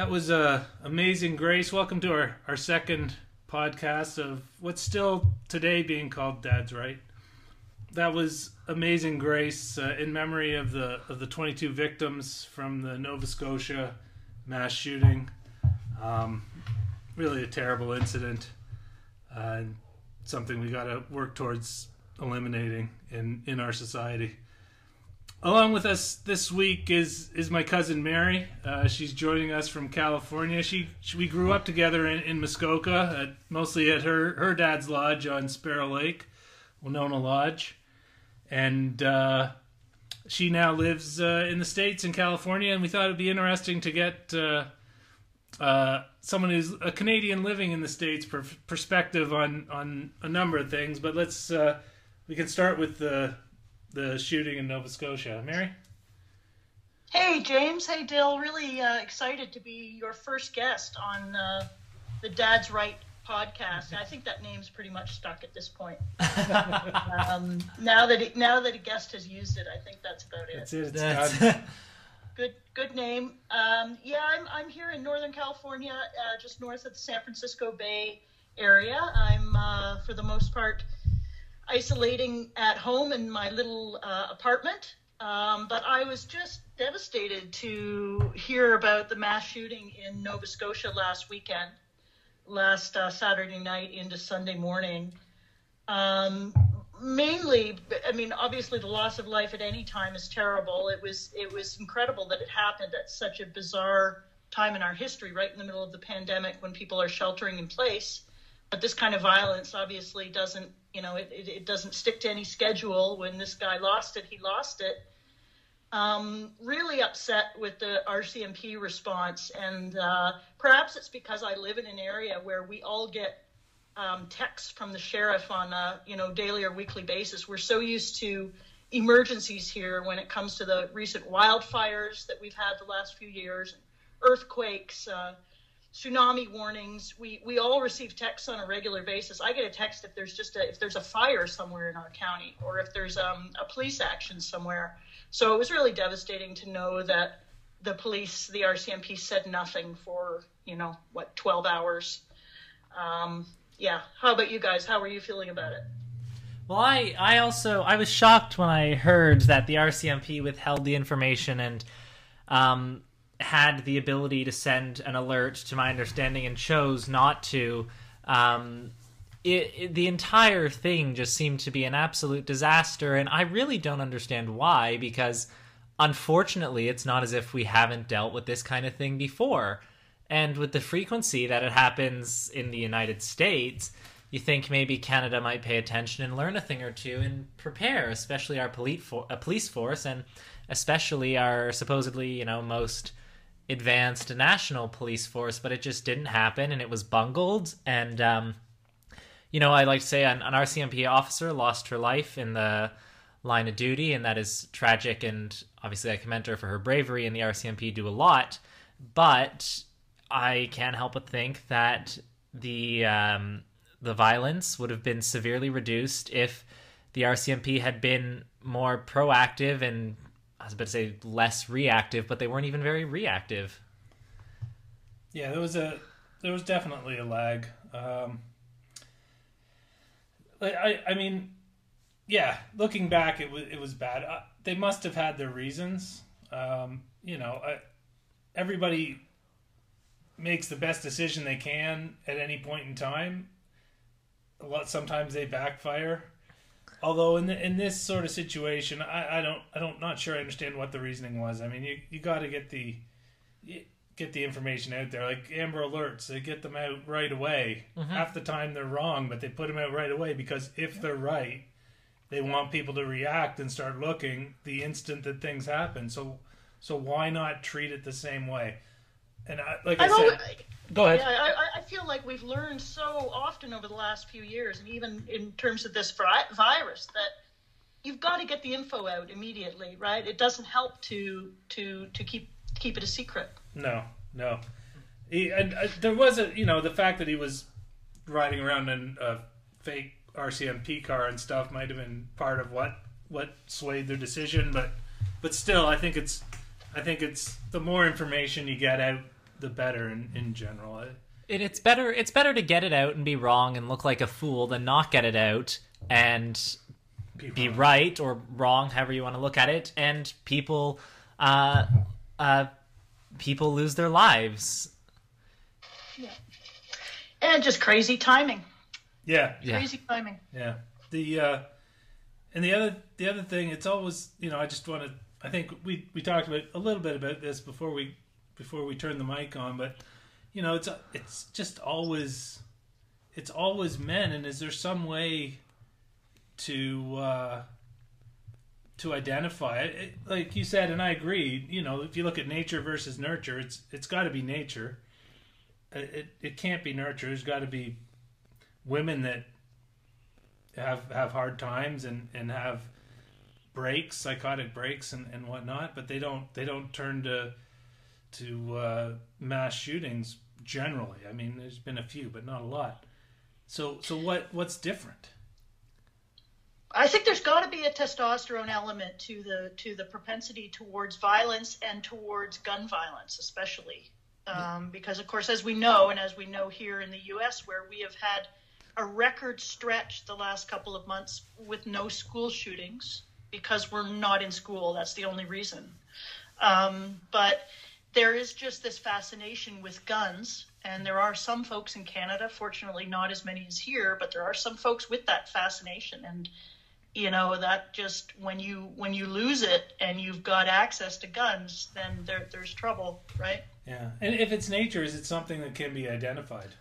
That was uh, Amazing Grace. Welcome to our, our second podcast of what's still today being called Dad's Right. That was Amazing Grace uh, in memory of the of the 22 victims from the Nova Scotia mass shooting. Um, really a terrible incident, uh, and something we got to work towards eliminating in in our society. Along with us this week is is my cousin Mary. Uh, she's joining us from California. She, she we grew up together in, in Muskoka, at, mostly at her her dad's lodge on Sparrow Lake, Winona Lodge, and uh, she now lives uh, in the states in California. And we thought it'd be interesting to get uh, uh, someone who's a Canadian living in the states per- perspective on on a number of things. But let's uh, we can start with the the shooting in Nova Scotia. Mary? Hey, James. Hey, Dill. Really uh, excited to be your first guest on uh, the Dad's Right podcast. I think that name's pretty much stuck at this point. um, now that it, now that a guest has used it, I think that's about it. That's it. It's That's- done. Good good name. Um, yeah, I'm I'm here in Northern California, uh, just north of the San Francisco Bay area. I'm uh, for the most part isolating at home in my little uh, apartment. Um, but I was just devastated to hear about the mass shooting in Nova Scotia last weekend, last uh, Saturday night into Sunday morning. Um, mainly, I mean, obviously, the loss of life at any time is terrible. It was it was incredible that it happened at such a bizarre time in our history, right in the middle of the pandemic, when people are sheltering in place. But this kind of violence obviously doesn't, you know, it, it, it doesn't stick to any schedule. When this guy lost it, he lost it. Um, really upset with the RCMP response, and uh, perhaps it's because I live in an area where we all get um, texts from the sheriff on a you know daily or weekly basis. We're so used to emergencies here when it comes to the recent wildfires that we've had the last few years, earthquakes, uh, tsunami warnings. We we all receive texts on a regular basis. I get a text if there's just a if there's a fire somewhere in our county or if there's um, a police action somewhere. So it was really devastating to know that the police, the RCMP, said nothing for you know what 12 hours. Um, yeah. How about you guys? How were you feeling about it? Well, I, I also I was shocked when I heard that the RCMP withheld the information and um, had the ability to send an alert, to my understanding, and chose not to. Um, it, it, the entire thing just seemed to be an absolute disaster, and I really don't understand why. Because unfortunately, it's not as if we haven't dealt with this kind of thing before, and with the frequency that it happens in the United States you think maybe Canada might pay attention and learn a thing or two and prepare, especially our police, for- uh, police force and especially our supposedly, you know, most advanced national police force. But it just didn't happen and it was bungled. And, um, you know, I like to say an, an RCMP officer lost her life in the line of duty, and that is tragic. And obviously, I commend her for her bravery, and the RCMP do a lot. But I can't help but think that the um, the violence would have been severely reduced if the RCMP had been more proactive and I was about to say less reactive, but they weren't even very reactive. Yeah, there was a there was definitely a lag. Um, I I mean, yeah, looking back, it was it was bad. Uh, they must have had their reasons. Um, you know, I, everybody makes the best decision they can at any point in time. A lot sometimes they backfire. Although in the, in this sort of situation, I, I don't I don't not sure I understand what the reasoning was. I mean, you you got to get the get the information out there. Like Amber Alerts, they get them out right away. Mm-hmm. Half the time they're wrong, but they put them out right away because if they're right, they want people to react and start looking the instant that things happen. So so why not treat it the same way? And I, like I I've said, always, go ahead. yeah, I, I- I feel like we've learned so often over the last few years, and even in terms of this virus, that you've got to get the info out immediately, right? It doesn't help to to to keep keep it a secret. No, no. He, and uh, there was a you know the fact that he was riding around in a fake RCMP car and stuff might have been part of what what swayed their decision, but but still, I think it's I think it's the more information you get out, the better in, in general. I, it, it's better it's better to get it out and be wrong and look like a fool than not get it out and be wrong. right or wrong, however you want to look at it, and people uh uh people lose their lives. Yeah, and just crazy timing. Yeah, Yeah. Crazy timing. Yeah. The uh and the other the other thing, it's always you know, I just want to I think we we talked about a little bit about this before we before we turn the mic on, but you know, it's it's just always it's always men and is there some way to uh to identify it, it like you said and I agree, you know, if you look at nature versus nurture, it's it's got to be nature. It, it can't be nurture. There's got to be women that have have hard times and and have breaks, psychotic breaks and and whatnot, but they don't they don't turn to to uh, mass shootings generally. I mean, there's been a few, but not a lot. So so what what's different? I think there's got to be a testosterone element to the to the propensity towards violence and towards gun violence, especially um, because, of course, as we know, and as we know here in the U.S., where we have had a record stretch the last couple of months with no school shootings because we're not in school. That's the only reason. Um, but there is just this fascination with guns, and there are some folks in Canada, fortunately not as many as here, but there are some folks with that fascination, and you know that just when you when you lose it and you've got access to guns, then there, there's trouble, right? Yeah, and if it's nature, is it something that can be identified?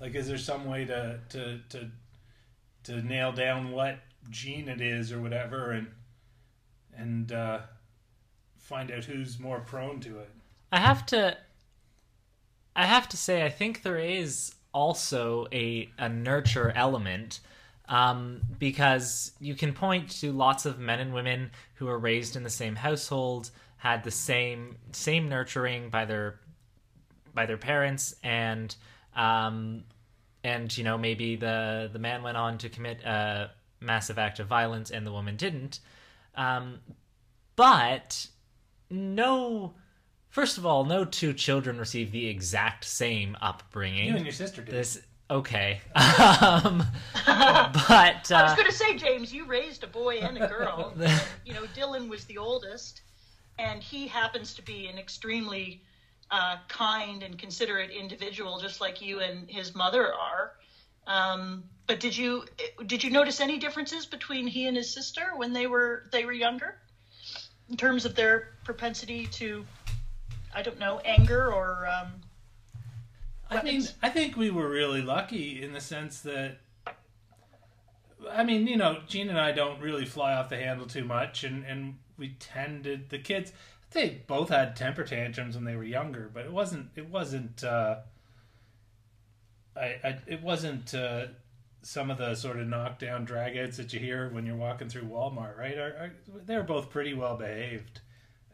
Like, is there some way to to to to nail down what gene it is or whatever, and and uh, find out who's more prone to it? I have to I have to say I think there is also a a nurture element um, because you can point to lots of men and women who were raised in the same household, had the same same nurturing by their by their parents, and um, and you know maybe the the man went on to commit a massive act of violence and the woman didn't, um, but no. First of all, no two children receive the exact same upbringing. You and your sister did. This okay, um, but I was uh, going to say, James, you raised a boy and a girl. you know, Dylan was the oldest, and he happens to be an extremely uh, kind and considerate individual, just like you and his mother are. Um, but did you did you notice any differences between he and his sister when they were they were younger, in terms of their propensity to, I don't know, anger or um, I mean. I think we were really lucky in the sense that, I mean, you know, Gene and I don't really fly off the handle too much, and and we tended the kids. They both had temper tantrums when they were younger, but it wasn't. It wasn't. Uh, I, I it wasn't uh, some of the sort of knockdown dragouts that you hear when you're walking through Walmart, right? Are, are, they were both pretty well behaved,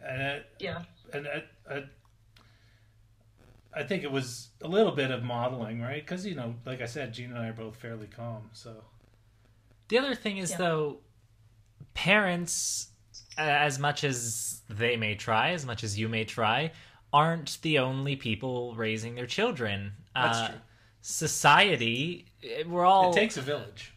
and it, yeah. And I, I, I think it was a little bit of modeling, right? Because you know, like I said, Gene and I are both fairly calm. So The other thing is Yeah. though, parents, uh, as much as they may try, as much as you may try, aren't the only people raising their children. That's uh, true. Society, eh, we're all it takes a village.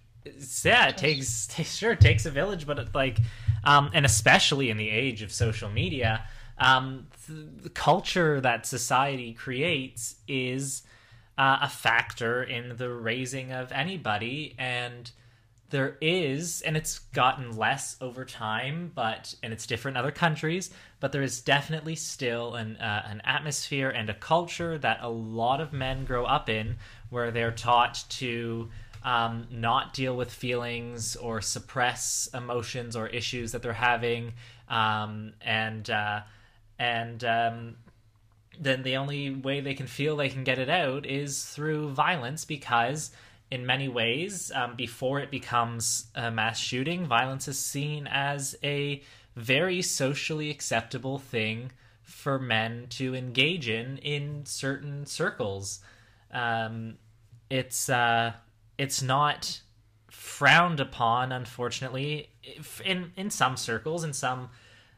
yeah, it takes sure it takes a village, but it, like, um, and especially in the age of social media, um, th- the culture that society creates is uh, a factor in the raising of anybody, and there is, and it's gotten less over time, but and it's different in other countries, but there is definitely still an uh, an atmosphere and a culture that a lot of men grow up in, where they're taught to um, not deal with feelings or suppress emotions or issues that they're having, um, and uh, and um, then the only way they can feel they can get it out is through violence because in many ways um, before it becomes a mass shooting violence is seen as a very socially acceptable thing for men to engage in in certain circles. Um, it's uh, it's not frowned upon unfortunately in in some circles in some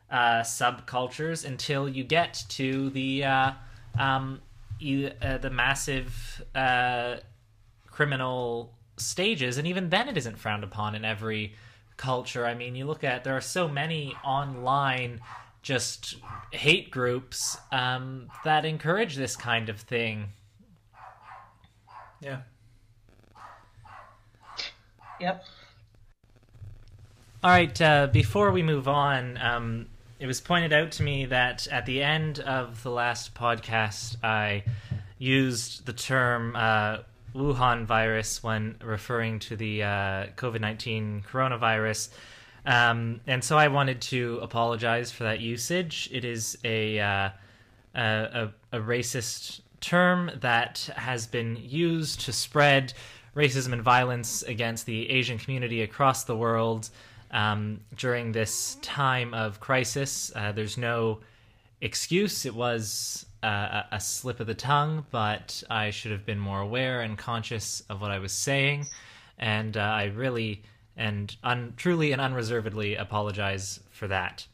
uh, subcultures until you get to the uh, um, e- uh, the massive uh, criminal stages, and even then, it isn't frowned upon in every culture. I mean, you look at there are so many online just hate groups um, that encourage this kind of thing. Yeah. Yep. All right, uh, before we move on, um, it was pointed out to me that at the end of the last podcast, I used the term uh, Wuhan virus when referring to the uh, COVID 19 coronavirus. Um, and so I wanted to apologize for that usage. It is a, uh, a, a racist term that has been used to spread racism and violence against the Asian community across the world um, during this time of crisis. Uh, there's no excuse. It was uh, a slip of the tongue, but I should have been more aware and conscious of what I was saying. And uh, I really and un- truly and unreservedly apologize for that.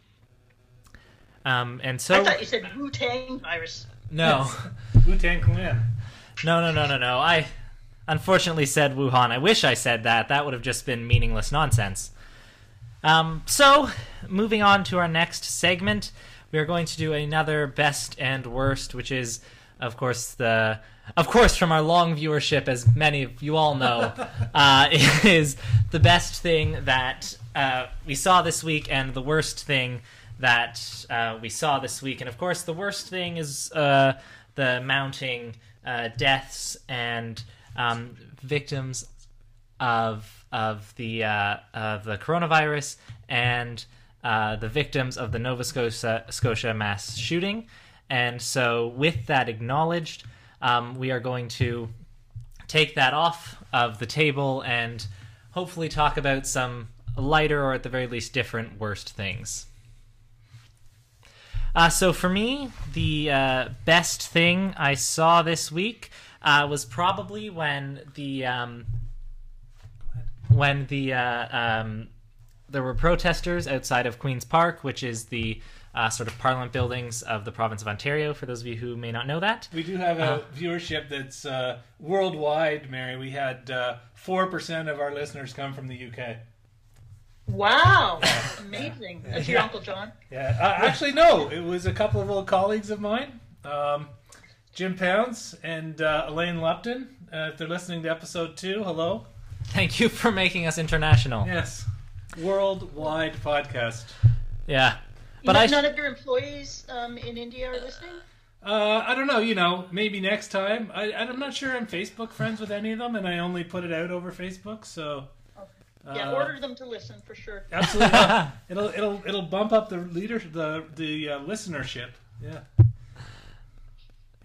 Um, and so I thought you said Wu Tang virus. no, Wu Tang Clan. no, no, no, no, no. I unfortunately said Wuhan. I wish I said that. That would have just been meaningless nonsense. Um, so, moving on to our next segment, we are going to do another best and worst, which is, of course, the of course from our long viewership, as many of you all know, uh, is the best thing that uh, we saw this week and the worst thing that uh, we saw this week. And of course, the worst thing is uh, the mounting uh, deaths and um, victims of of the uh, of the coronavirus and uh, the victims of the Nova Scotia, Scotia mass shooting. And so, with that acknowledged, um, we are going to take that off of the table and hopefully talk about some lighter or at the very least different worst things. Uh, so for me, the uh, best thing I saw this week uh, was probably when the um, when the uh, um, there were protesters outside of Queens Park, which is the uh, sort of Parliament buildings of the province of Ontario. For those of you who may not know that, We do have a Uh-huh. viewership that's uh, worldwide, Mary. We had uh, 4% of our listeners come from the UK. Wow, amazing. That's your Yeah. Uncle John. Yeah, uh, actually, no. It was a couple of old colleagues of mine, um, Jim Pounds and uh, Elaine Lupton. Uh, if they're listening to episode two, hello. Thank you for making us international. Yes, worldwide podcast. Yeah, But but I none of your employees um, in India are listening. Uh, I don't know. You know, maybe next time. I, I'm not sure I'm Facebook friends with any of them, and I only put it out over Facebook. So, yeah, uh, order them to listen for sure. absolutely, it'll it'll it'll bump up the leader the the uh, listenership. Yeah,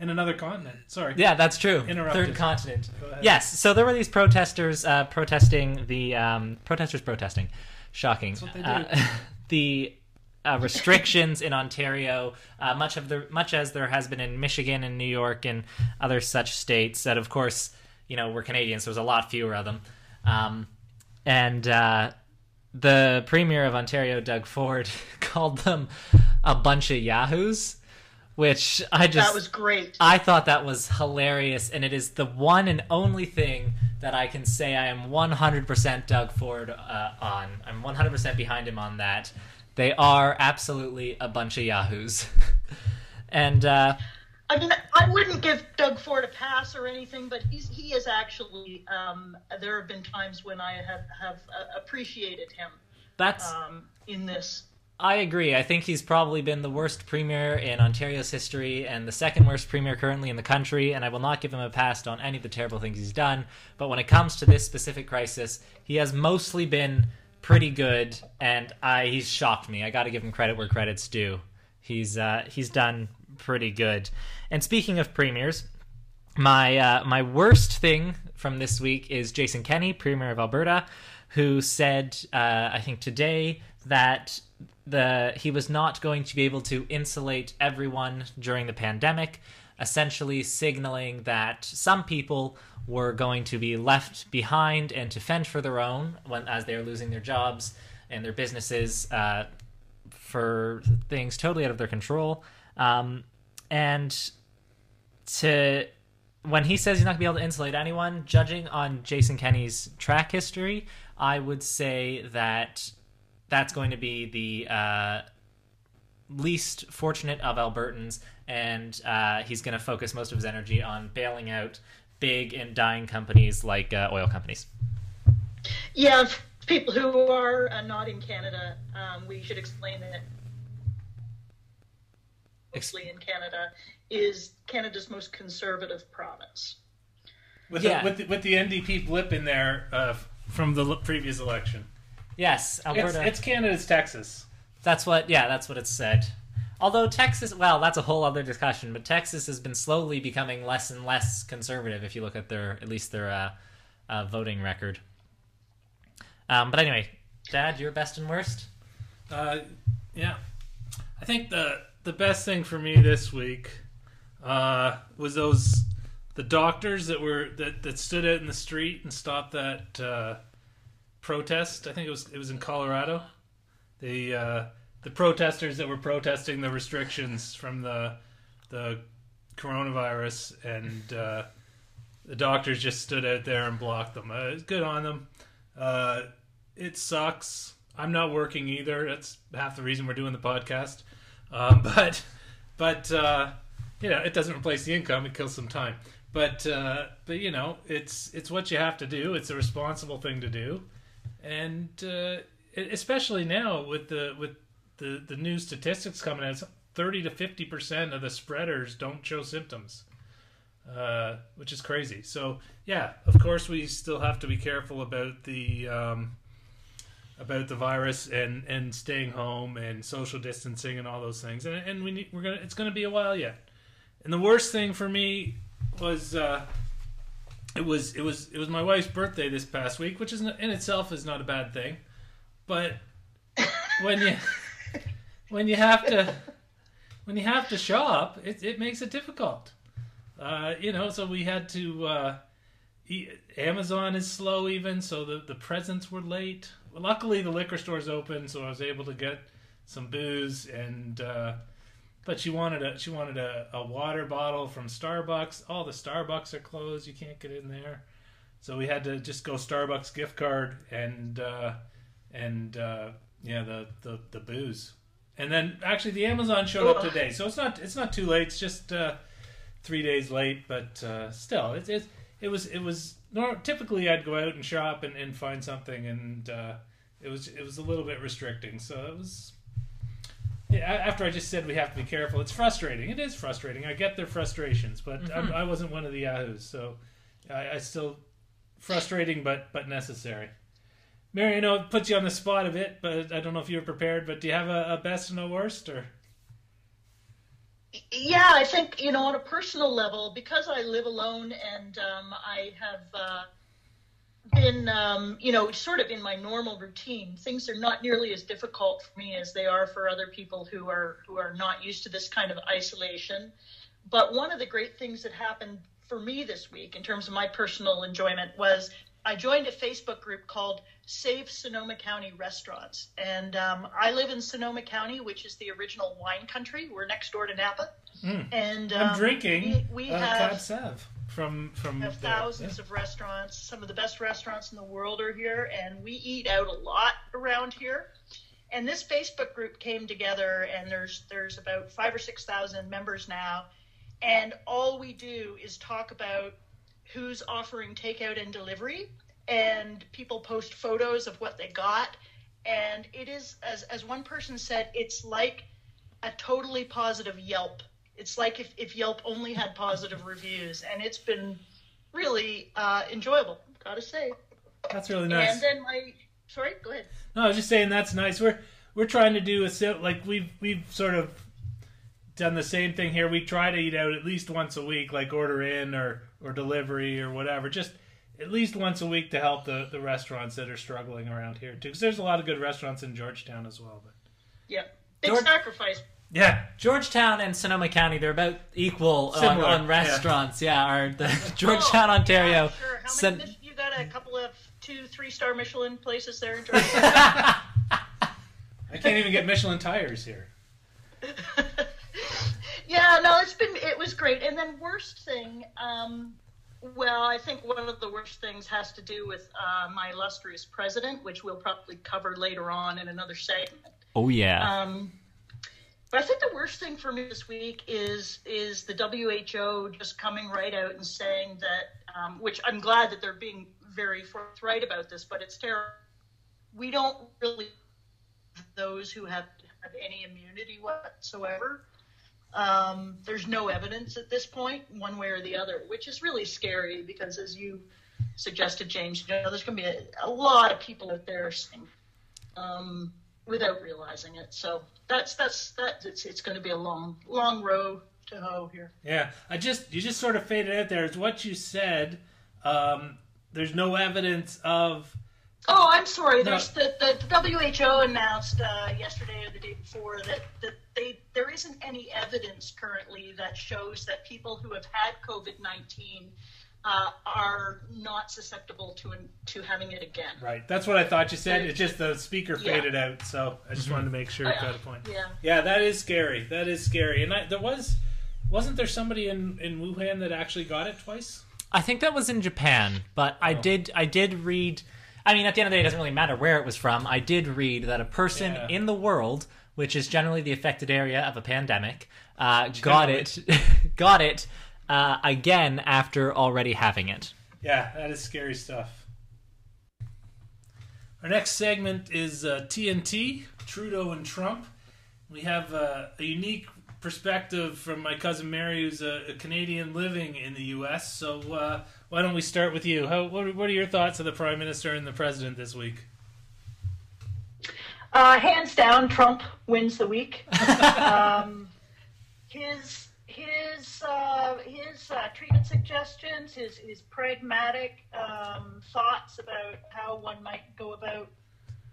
in another continent. Sorry. Yeah, that's true. Interrupted. Third continent. Go ahead. Yes. So there were these protesters uh, protesting the um, protesters protesting. Shocking. That's what they do. Uh, the uh, restrictions in Ontario, uh, much of the much as there has been in Michigan and New York and other such states that, of course, you know, we're Canadians, so there's a lot fewer of them. Um, and uh, the premier of Ontario, Doug Ford, called them a bunch of yahoos, which I just That was great. I thought that was hilarious, and it is the one and only thing that I can say I am 100% Doug Ford uh, on. I'm 100% behind him on that. They are absolutely a bunch of yahoos. and uh, I mean, I wouldn't give Doug Ford a pass or anything, but he's, he is actually. Um, there have been times when I have have uh, appreciated him that's um, in this. I agree. I think he's probably been the worst premier in Ontario's history and the second worst premier currently in the country, and I will not give him a pass on any of the terrible things he's done. But when it comes to this specific crisis, he has mostly been pretty good, and I he's shocked me. I got to give him credit where credit's due. He's uh, he's done pretty good. And speaking of premiers, my uh, my worst thing from this week is Jason Kenney, Premier of Alberta, who said uh, I think today that the he was not going to be able to insulate everyone during the pandemic, essentially signaling that some people were going to be left behind and to fend for their own when as they are losing their jobs and their businesses uh, for things totally out of their control. Um, and to when he says he's not gonna be able to insulate anyone, judging on Jason Kenney's track history, I would say that that's going to be the uh, least fortunate of Albertans, and uh, he's going to focus most of his energy on bailing out big and dying companies like uh, oil companies. Yeah, people who are uh, not in Canada, um, we should explain that Ex- mostly in Canada is Canada's most conservative province. With, Yeah. the, with, the, with the NDP blip in there uh, from the previous election. Yes, It's, Alberta. it's Canada's Texas. That's what, yeah, that's what it said. Although Texas, well, that's a whole other discussion. But Texas has been slowly becoming less and less conservative. If you look at their, at least their uh, uh, voting record. Um, but anyway, Dad, your best and worst. Uh, yeah, I think the the best thing for me this week uh, was those the doctors that were that, that stood out in the street and stopped that uh, protest. I think it was it was in Colorado. The uh, the protesters that were protesting the restrictions from the the coronavirus and uh, the doctors just stood out there and blocked them. Uh, it's good on them. Uh, it sucks. I'm not working either. That's half the reason we're doing the podcast. Um, but but uh, you know, it doesn't replace the income. It kills some time. But uh, but you know, it's it's what you have to do. It's a responsible thing to do, and uh, especially now with the with the the new statistics coming out, thirty to fifty percent of the spreaders don't show symptoms uh, which is crazy. So yeah, of course we still have to be careful about the um, about the virus and and staying home and social distancing and all those things. And and we need, we're gonna it's gonna be a while yet. And the worst thing for me was uh, it was it was it was my wife's birthday this past week, which is in itself is not a bad thing, but when you when you have to when you have to shop, it it makes it difficult. Uh, you know, so we had to. Uh, Amazon is slow, even so. The the presents were late. Well, luckily, the liquor store's open, so I was able to get some booze. And uh, but she wanted a she wanted a, a water bottle from Starbucks. All the Starbucks are closed. You can't get in there. So we had to just go Starbucks gift card and uh, and uh, yeah the, the the booze. And then actually the Amazon showed up today, so it's not it's not too late. It's just uh, three days late, but uh, still, it's it it was it was nor- typically I'd go out and shop and, and find something, and uh, it was it was a little bit restricting. So it was. Yeah, after I just said we have to be careful, it's frustrating. It is frustrating. I get their frustrations, but Mhm. I, I wasn't one of the yahoos, so I, I still frustrating, but but necessary. Mary, I know it puts you on the spot a bit, but I don't know if you were prepared. But do you have a, a best and a worst, or Yeah, I think you know on a personal level because I live alone and um, I have uh, been um, you know sort of in my normal routine. Things are not nearly as difficult for me as they are for other people who are who are not used to this kind of isolation. But one of the great things that happened for me this week in terms of my personal enjoyment was I joined a Facebook group called Save Sonoma County Restaurants. And um, I live in Sonoma County, which is the original wine country. We're next door to Napa. Mm. And I'm um, drinking We, we uh, have, Cab Sav from from there. thousands of restaurants. Some of the best restaurants in the world are here, and we eat out a lot around here. And this Facebook group came together, and there's there's about five or six thousand members now, and all we do is talk about who's offering takeout and delivery, and people post photos of what they got, and it is as as one person said, it's like a totally positive Yelp. It's like if, if Yelp only had positive reviews, and it's been really uh, enjoyable. Gotta say. That's really nice. And then my sorry, go ahead. No, I was just saying that's nice. We're we're trying to do a sim- like we've we've sort of done the same thing here. We try to eat out at least once a week, like order in or or delivery or whatever. Just at least once a week to help the the restaurants that are struggling around here too. Because there's a lot of good restaurants in Georgetown as well. But Yeah, big George- sacrifice. Yeah, Georgetown and Sonoma County, they're about equal on, Similar, on yeah. restaurants. Yeah, are the Georgetown, Ontario. Yeah, sure. How Son- many? Mich- you got a couple of two, three star Michelin places there in Georgia. I can't even get Michelin tires here. Yeah, no, it's been it was great. And then worst thing, um, well, I think one of the worst things has to do with uh, my illustrious president, which we'll probably cover later on in another segment. Oh yeah. Um, but I think the worst thing for me this week is is the WHO just coming right out and saying that, um, which I'm glad that they're being very forthright about this, but it's terrible. We don't really those who have, have any immunity whatsoever. Um, there's no evidence at this point, one way or the other, which is really scary because, as you suggested, James, you know, there's going to be a, a, lot of people out there saying, um, without realizing it. So that's that's that. It's it's going to be a long long road to hoe here. Yeah, I just you just sort of faded out there. It's what you said. Um, there's no evidence of Oh, I'm sorry. There's the, the, the WHO announced uh, yesterday or the day before that, that they there isn't any evidence currently that shows that people who have had COVID nineteen uh, are not susceptible to to having it again. Right. That's what I thought you said. It's just the speaker faded yeah. out, so I just mm-hmm. wanted to make sure you got a point. Yeah. Yeah, that is scary. That is scary. And I, there was wasn't there somebody in in Wuhan that actually got it twice? I think that was in Japan, but oh. I did I did read I mean, at the end of the day, it doesn't really matter where it was from. I did read that a person yeah. in the world, which is generally the affected area of a pandemic, uh, got it, got it uh, again after already having it. Yeah, that is scary stuff. Our next segment is uh, TNT, Trudeau and Trump. We have uh, a unique perspective from my cousin Mary, who's a, a Canadian living in the U.S. So uh, why don't we start with you? How, what, what, are your thoughts of the prime minister and the president this week? Uh, hands down, Trump wins the week. um, his his uh, his uh, treatment suggestions, his his pragmatic um, thoughts about how one might go about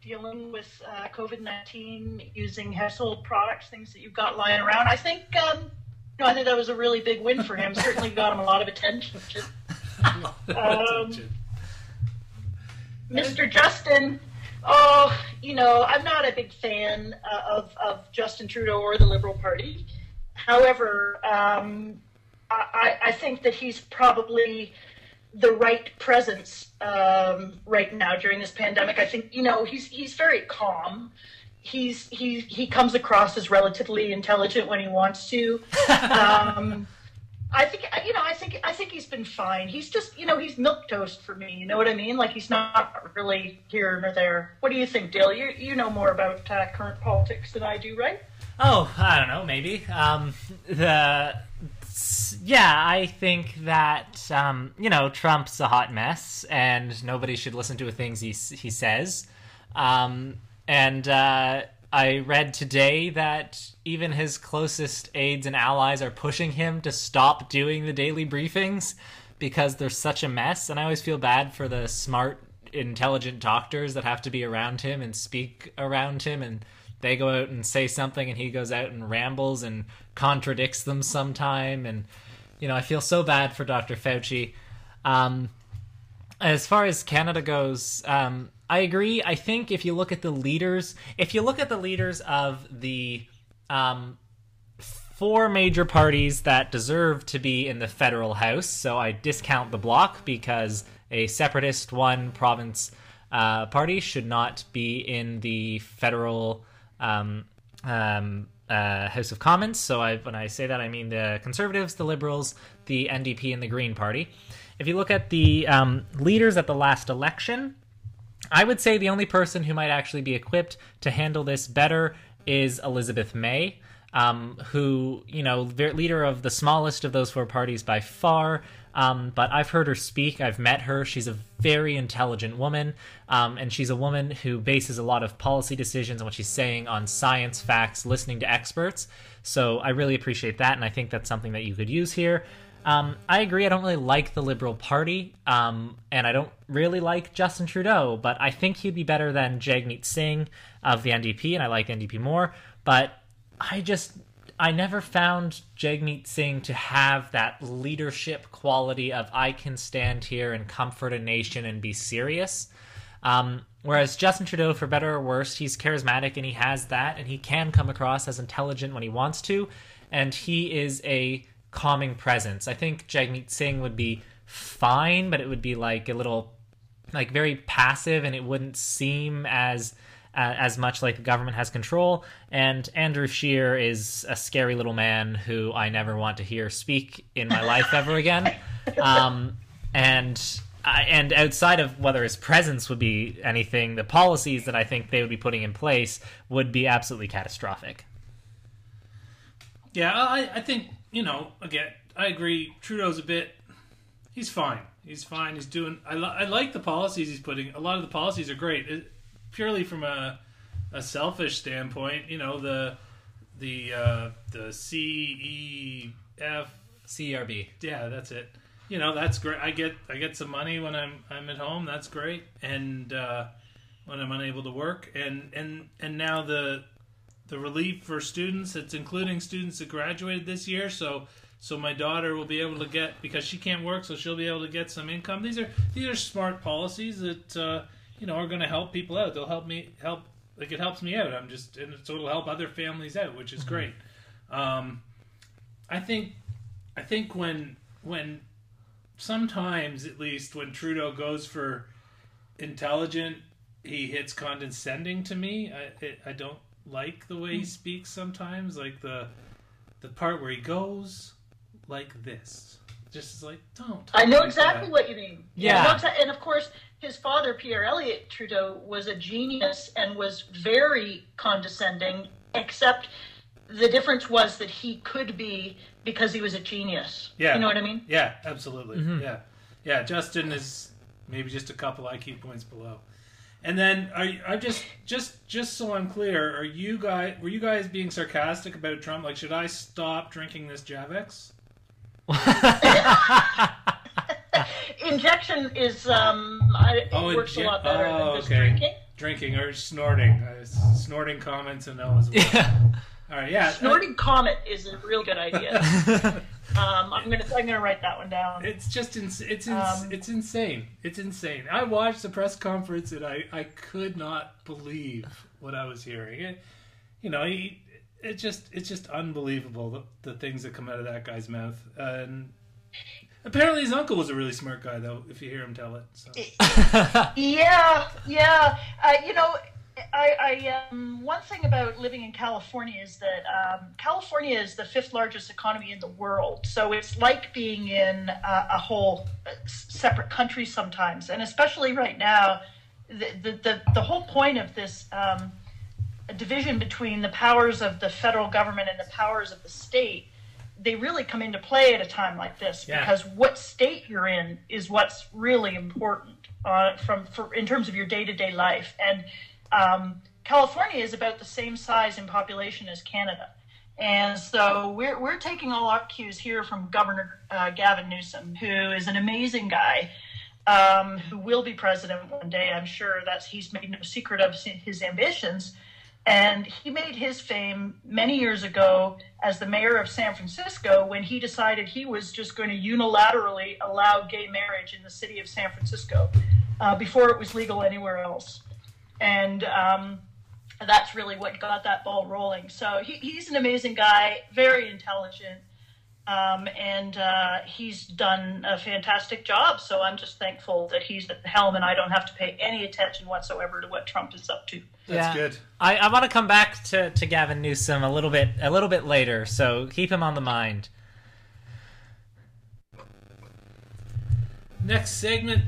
dealing with uh, COVID nineteen using household products, things that you've got lying around. I think um, no, I think that was a really big win for him. Certainly got him a lot of attention. um, Mr. Justin, oh, you know, I'm not a big fan uh, of, of Justin Trudeau or the Liberal Party. However, um, I, I, think that he's probably the right presence um, right now during this pandemic. I think, you know, he's he's very calm. He's he he comes across as relatively intelligent when he wants to. Um, I think you know. I think I think he's been fine. He's just you know he's milk toast for me. You know what I mean? Like he's not really here nor there. What do you think, Dale? You you know more about uh, current politics than I do, right? Oh, I don't know. Maybe um, the yeah. I think that um, you know Trump's a hot mess, and nobody should listen to the things he he says. Um, and uh, I read today that even his closest aides and allies are pushing him to stop doing the daily briefings because they're such a mess. And I always feel bad for the smart, intelligent doctors that have to be around him and speak around him. And they go out and say something, and he goes out and rambles and contradicts them sometime. And, you know, I feel so bad for Dr. Fauci. Um, as far as Canada goes, um, I agree. I think if you look at the leaders, if you look at the leaders of the um, four major parties that deserve to be in the federal house, so I discount the bloc because a separatist one province uh, party should not be in the federal um, um, uh, House of Commons. So I, when I say that, I mean the Conservatives, the Liberals, the NDP, and the Green Party. If you look at the um, leaders at the last election, I would say the only person who might actually be equipped to handle this better is Elizabeth May, um, who, you know, leader of the smallest of those four parties by far. Um, but I've heard her speak. I've met her. She's a very intelligent woman, um, and she's a woman who bases a lot of policy decisions and what she's saying on science, facts, listening to experts. So I really appreciate that, and I think that's something that you could use here. Um, I agree. I don't really like the Liberal Party, um, and I don't really like Justin Trudeau, but I think he'd be better than Jagmeet Singh of the NDP, and I like the NDP more. But I just, I never found Jagmeet Singh to have that leadership quality of I can stand here and comfort a nation and be serious. Um, Whereas Justin Trudeau, for better or worse, he's charismatic and he has that, and he can come across as intelligent when he wants to, and he is a calming presence. I think Jagmeet Singh would be fine, but it would be like a little, like very passive, and it wouldn't seem as uh, as much like the government has control. And Andrew Scheer is a scary little man who I never want to hear speak in my life ever again. Um, and I, and outside of whether his presence would be anything, the policies that I think they would be putting in place would be absolutely catastrophic. Yeah, I, I think you know. Again, I agree. Trudeau's a bit. He's fine. He's fine. He's doing. I, li- I like the policies he's putting. A lot of the policies are great. It, purely from a a selfish standpoint, you know the the uh, the C E F CERB. yeah, that's it. You know, that's great. I get I get some money when I'm I'm at home. That's great. And uh, when I'm unable to work, and and and now the the relief for students. It's including students that graduated this year. So so my daughter will be able to get because she can't work, so she'll be able to get some income. These are these are smart policies that uh, you know are going to help people out. They'll help me help. Like it helps me out. I'm just and so it'll help other families out, which is great. Um, I think I think when when sometimes at least when Trudeau goes for intelligent, he hits condescending to me. I it, I don't like the way he speaks sometimes. Like the the part where he goes like this, just is like don't. I know like exactly that. what you mean. Yeah. I and of course, his father, Pierre Elliott Trudeau, was a genius and was very condescending, except the difference was that he could be because he was a genius. Yeah. You know what I mean? Yeah, absolutely. Mm-hmm. Yeah, yeah. Justin is maybe just a couple IQ points below. And then, are you, I just just just so I'm clear, are you guys were you guys being sarcastic about Trump? Like, should I stop drinking this Javex? Injection is, um, I, it Oh, works inje- a lot better oh, than just okay. drinking. Drinking or snorting? Uh, snorting comments and no as well. Yeah. All right, yeah. Snorting comet is a real good idea. um, I'm gonna I'm gonna write that one down. It's just ins- it's ins- Um, it's insane. It's insane. I watched the press conference and I, I could not believe what I was hearing. It, you know, he, it just it's just unbelievable the, the things that come out of that guy's mouth. And apparently his uncle was a really smart guy though. If you hear him tell it, so. Yeah, yeah. Uh, you know, I, I um, one thing about living in California is that um, California is the fifth largest economy in the world. So it's like being in a, a whole uh, separate country sometimes, and especially right now, the the the, the whole point of this. Um, division between the powers of the federal government and the powers of the state they really come into play at a time like this Yeah. because what state you're in is what's really important uh, from for, in terms of your day to day life. And um, California is about the same size in population as Canada, and so we're we're taking all our cues here from Governor uh, Gavin Newsom, who is an amazing guy. Um, who will be president one day? I'm sure that's he's made no secret of his ambitions. And he made his fame many years ago as the mayor of San Francisco when he decided he was just going to unilaterally allow gay marriage in the city of San Francisco uh, before it was legal anywhere else. And um, that's really what got that ball rolling. So he, he's an amazing guy, very intelligent. Um, and uh, he's done a fantastic job. So I'm just thankful that he's at the helm and I don't have to pay any attention whatsoever to what Trump is up to. That's Yeah. good. I, I want to come back to, to Gavin Newsom a little bit a little bit later, so keep him on the mind. Next segment,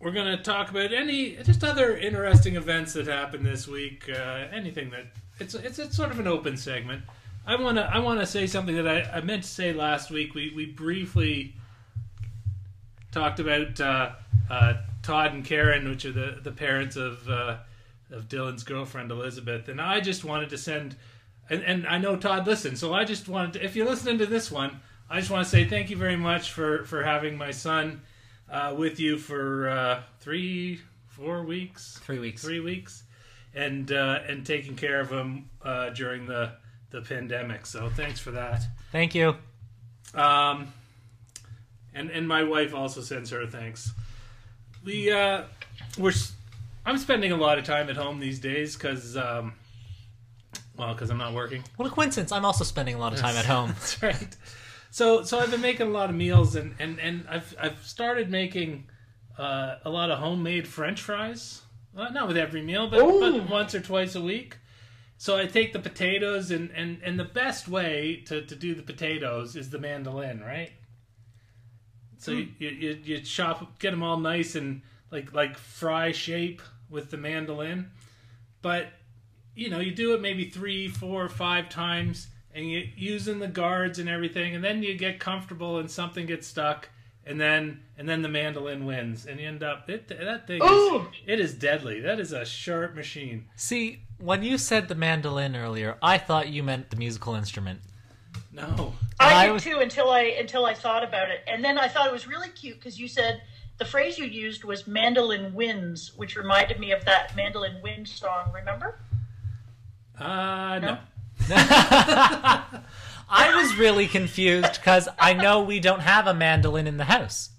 we're going to talk about any just other interesting events that happened this week. Uh, anything that it's it's it's sort of an open segment. I want to I want to say something that I, I meant to say last week. We we briefly talked about uh, uh, Todd and Karen, which are the the parents of uh, of Dylan's girlfriend Elizabeth, and I just wanted to send. And, and I know Todd listened, so I just wanted to, if you're listening to this one, I just want to say thank you very much for, for having my son uh, with you for uh, three, four weeks, Three weeks. three weeks, and uh, and taking care of him uh, during the the pandemic. So thanks for that. Thank you. Um, and and my wife also sends her thanks. We uh, we're I'm spending a lot of time at home these days because, um, well, because I'm not working. What a coincidence! I'm also spending a lot of time at home. That's right. So, so I've been making a lot of meals, and and and I've I've started making uh, a lot of homemade French fries. Well, not with every meal, but, but once or twice a week. So I take the potatoes, and and and the best way to to do the potatoes is the mandolin, right? So you, you you you chop, get them all nice and like like fry shape with the mandolin, but you know, you do it maybe three, four, five times, and you using the guards and everything, and then you get comfortable, and something gets stuck, and then and then the mandolin wins, and you end up it that thing. Is, it is deadly. That is a sharp machine. See, when you said the mandolin earlier, I thought you meant the musical instrument. No, I, I did was- too until I until I thought about it, and then I thought it was really cute because you said the phrase you used was "mandolin wins," which reminded me of that mandolin wind song. Remember? uh, no. I was really confused because I know we don't have a mandolin in the house.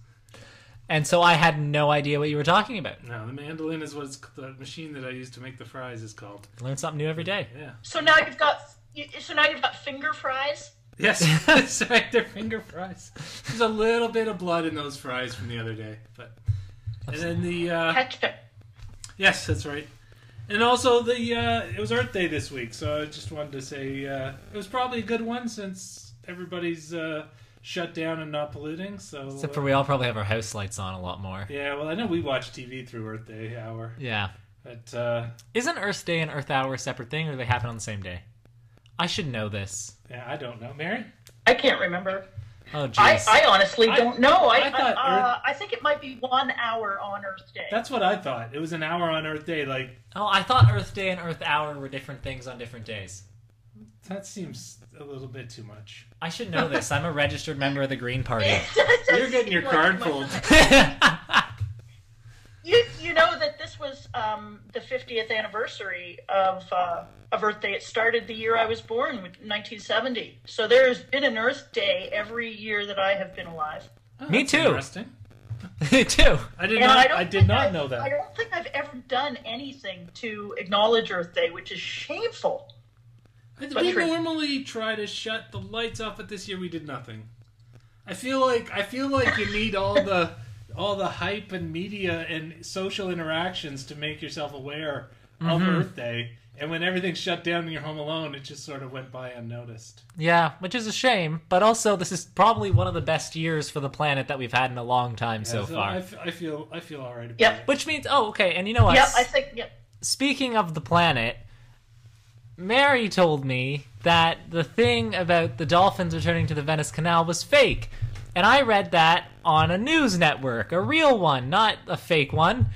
And so I had no idea what you were talking about. No, the mandolin is what it's, the machine that I use to make the fries is called. Learn something new every day. Yeah. So now you've got so now you've got finger fries. Yes, that's right. They're finger fries. There's a little bit of blood in those fries from the other day, but and then the uh, Ketchup. Yes, that's right. And also the uh, it was Earth Day this week, so I just wanted to say uh, it was probably a good one since everybody's uh, shut down and not polluting. So Except for uh, we all probably have our house lights on a lot more. yeah, well I know we watch TV through Earth Day hour, Yeah. but uh, Isn't Earth Day and Earth Hour a separate thing, or do they happen on the same day? I should know this. yeah, I don't know, Mary. I can't remember. Oh, I, jeez. I honestly don't know. I I thought I, uh, Earth- I think it might be one hour on Earth Day. That's what I thought. It was an hour on Earth Day. Like oh, I thought Earth Day and Earth Hour were different things on different days. That seems a little bit too much. I should know this. I'm a registered member of the Green Party. You're getting your card pulled. You you know that this was um, the 50th anniversary of uh, of Earth Day. It started the year I was born, 1970. So there's been an Earth Day every year that I have been alive. Oh, Me too. Interesting. Me too. I did And not. I, I, did not I've- know that. I don't think I've ever done anything to acknowledge Earth Day, which is shameful. We true. normally try to shut the lights off, but this year we did nothing. I feel like I feel like you need all the all the hype and media and social interactions to make yourself aware of mm-hmm. Earth Day. And when everything's shut down and you're home alone, it just sort of went by unnoticed. Yeah, which is a shame, but also this is probably one of the best years for the planet that we've had in a long time so Yeah, far. I, f- I feel I feel all right about Yep. it. Which means, oh, okay, and you know what? Yep, I think. Yep. Speaking of the planet, Mary told me that the thing about the dolphins returning to the Venice Canal was fake. And I read that on a news network, a real one, not a fake one.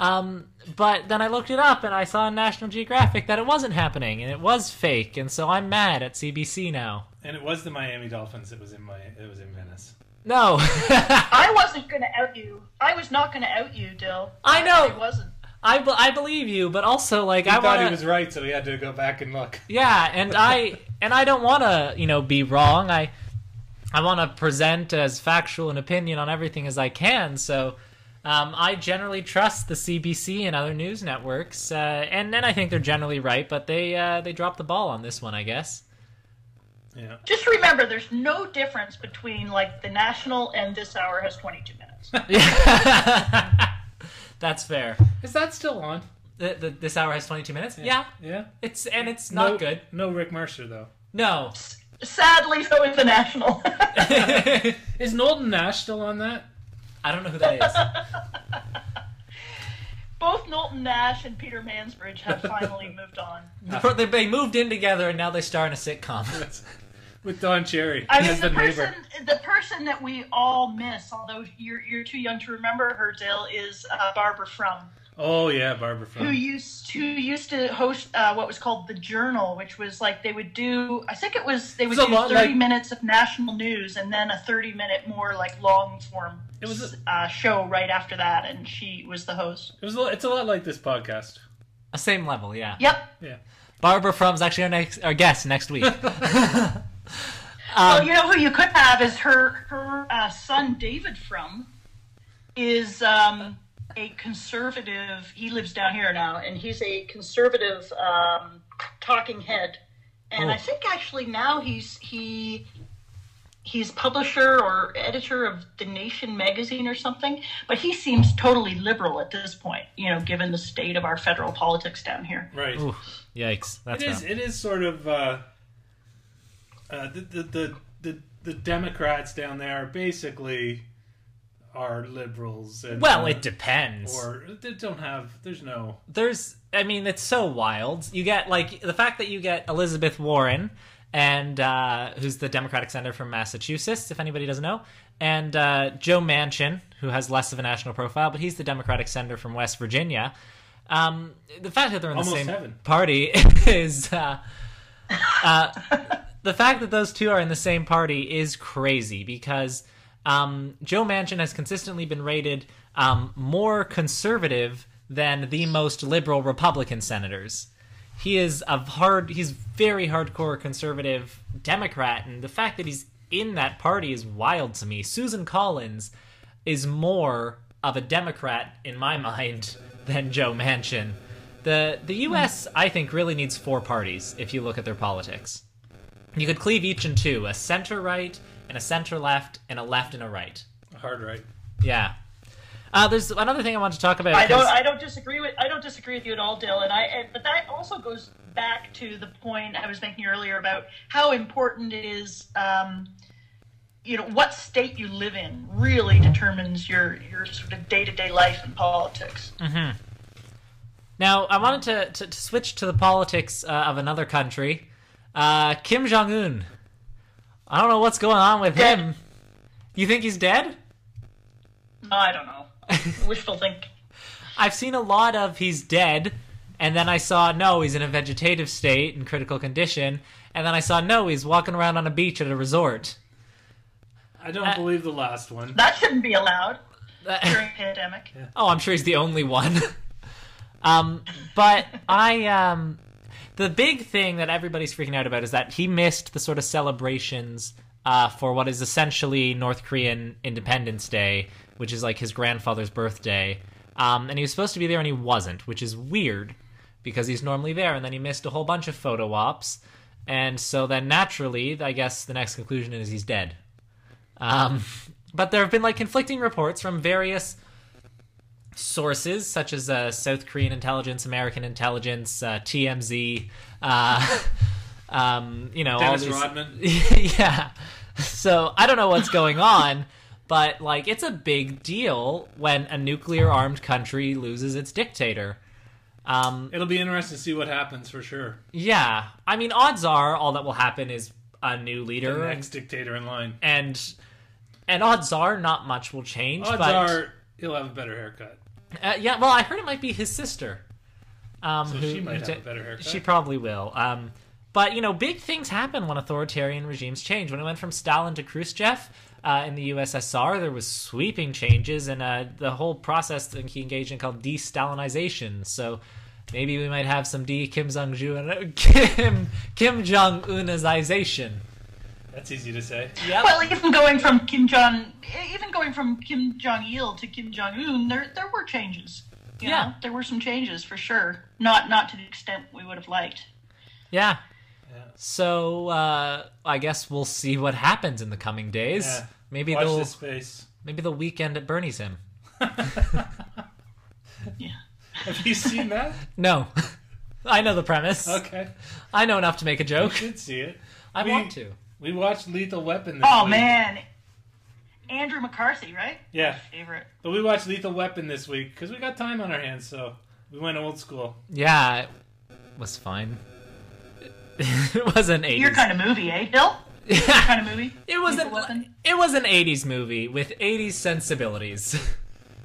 Um, but then I looked it up and I saw on National Geographic that it wasn't happening and it was fake. And so I'm mad at CBC now. And it was the Miami Dolphins that was in my it was in Venice. No. I wasn't going to out you. I was not going to out you, Dill. I know. I wasn't. I, be- I believe you, but also like He I thought want he was right, so he had to go back and look. Yeah, and I and I don't want to, you know, be wrong. I I want to present as factual an opinion on everything as I can. So um, I generally trust the CBC and other news networks, uh, and then I think they're generally right. But they uh, they dropped the ball on this one, I guess. Yeah. Just remember, there's no difference between like the national and this hour has 22 minutes. That's fair. Is that still on? The, the, this hour has 22 minutes. Yeah. Yeah. it's and it's not no, good. No Rick Mercer though. No. Sadly, so is the national. Is Knowlton Nash still on that? I don't know who that is. Both Knowlton Nash and Peter Mansbridge have finally moved on. They- they moved in together and now they star in a sitcom. With Don Cherry I mean, the the neighbor. person, the person that we all miss, although you're you're too young to remember her, Dill, is uh, Barbara Frum, Oh yeah, Barbara who used who used to host uh, what was called the Journal, which was like they would do. I think it was they would do lot thirty like- minutes of national news and then a thirty minute more like long form. It was a- uh, show right after that, and she was the host. It was. A, it's a lot like this podcast. A same level, yeah. Yep. Yeah. Barbara Frum's actually our next our guest next week. Well, Um, you know who you could have is her her uh, son David Frum is um, a conservative. He lives down here now, and he's a conservative um, talking head. And Oh. I think actually now he's he he's publisher or editor of the Nation magazine or something. But he seems totally liberal at this point. You know, given the state of our federal politics down here. Right. Ooh, yikes! That's It is. rough. It is sort of uh, uh, the, the the the the Democrats down there basically are liberals. And, Well, uh, it depends. Or they don't have. There's no. there's i mean it's so wild you get like the fact that you get elizabeth warren and uh, who's the democratic senator from massachusetts if anybody doesn't know and uh, joe manchin who has less of a national profile but he's the democratic senator from west virginia um, the fact that they're in the Almost same heaven. party is uh, uh, the fact that those two are in the same party is crazy because um, Joe Manchin has consistently been rated um, more conservative than the most liberal Republican senators. He is a hard, he's very hardcore conservative Democrat, and the fact that he's in that party is wild to me. Susan Collins is more of a Democrat in my mind than Joe Manchin. The the US I think really needs four parties if you look at their politics. You could cleave each in two, a center right and a center left and a left and a right. A Hard right. Yeah. Uh, there's another thing I want to talk about. I don't. 'cause- I don't disagree with. I don't disagree with you at all, Dylan. I. And, but that also goes back to the point I was making earlier about how important it is. Um, you know, what state you live in really determines your your sort of day to day life in politics. Now, I wanted to, to, to switch to the politics uh, of another country. Uh, Kim Jong Un. I don't know what's going on with Dead. him. You think he's dead? I don't know. Wishful think. I've seen a lot of he's dead, and then I saw no, he's in a vegetative state in critical condition, and then I saw no, he's walking around on a beach at a resort. I don't Uh, believe the last one. That shouldn't be allowed during a pandemic. Oh, I'm sure he's the only one. um, but I um, the big thing that everybody's freaking out about is that he missed the sort of celebrations uh, for what is essentially North Korean Independence Day, which is like his grandfather's birthday. Um, and he was supposed to be there and he wasn't, which is weird because he's normally there. And then he missed a whole bunch of photo ops. And so then naturally, I guess the next conclusion is he's dead. Um, but there have been like conflicting reports from various sources such as uh, South Korean intelligence, American intelligence, uh, TMZ, uh, um, you know, Dennis all these... Rodman. yeah. So I don't know what's going on, but like it's a big deal when a nuclear armed country loses its dictator. Um, It'll be interesting to see what happens for sure. yeah, I mean, odds are all that will happen is a new leader, The next dictator in line. and and odds are not much will change. Odds but, are he'll have a better haircut. Uh, yeah, well, I heard it might be his sister. Um, So who- she might have a better haircut. She probably will. Um, but you know, big things happen when authoritarian regimes change. When it went from Stalin to Khrushchev uh, in the USSR, there was sweeping changes, and uh, the whole process that he engaged in called de-Stalinization. So maybe we might have some de Kim Jong Un, Kim Kim Jong Unization. That's easy to say. Yep. Well, even going from Kim Jong, even going from Kim Jong Il to Kim Jong Un, there there were changes. You Yeah. know, there were some changes for sure. Not not to the extent we would have liked. yeah. Yeah. So uh, I guess we'll see what happens in the coming days. Yeah. Maybe Watch they'll this space. maybe the weekend at Bernie's him. Yeah. Have you seen that? No. I know the premise. Okay. I know enough to make a You joke. should see it. I We- want to. We watched Lethal Weapon this Oh week. man, Andrew McCarthy, right? Yeah. Favorite. But we watched Lethal Weapon this week because we got time on our hands, so we went old school. Yeah, it was fine. it was an 80s. Your kind of movie, eh, Bill? Your kind of movie. it was Lethal an Weapon? it was an 80s movie with 80s sensibilities.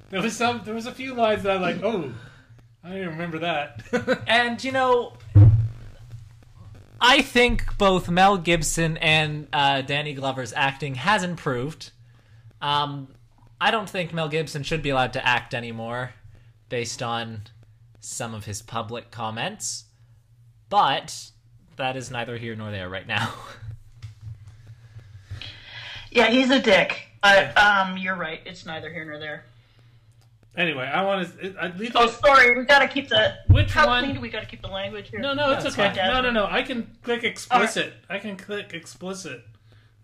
There was some. There was a few lines that I like. Oh, I don't even remember that. and you know I think both Mel Gibson and uh, Danny Glover's acting has improved. Um, I don't think Mel Gibson should be allowed to act anymore, based on some of his public comments. But that is neither here nor there right now. Yeah, he's a dick. But um, you're right. It's neither here nor there. Anyway, I want to at least. Oh, sorry. We got to keep the. Which how one- clean do we got to keep the language here? No, no, it's That's okay. fine. No, no, no. I can click explicit. I can click explicit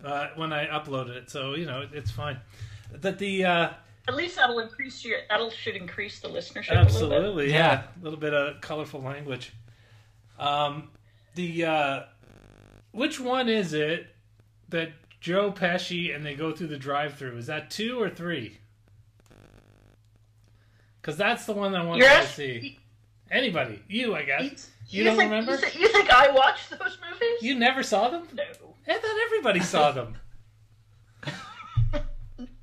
uh, when I upload it, so you know it's fine. That the uh, At least that'll increase your. That'll should increase the listenership a little bit. absolutely, yeah. Yeah. a little bit of colorful language. Um, the uh, which one is it that Joe Pesci and they go through the drive-through? Is that two or three? Because that's the one I wanted You're to ask- see. Anybody, you, I guess. You, You don't think, remember? You, thi- you think I watched those movies? You never saw them? no, I thought everybody saw them.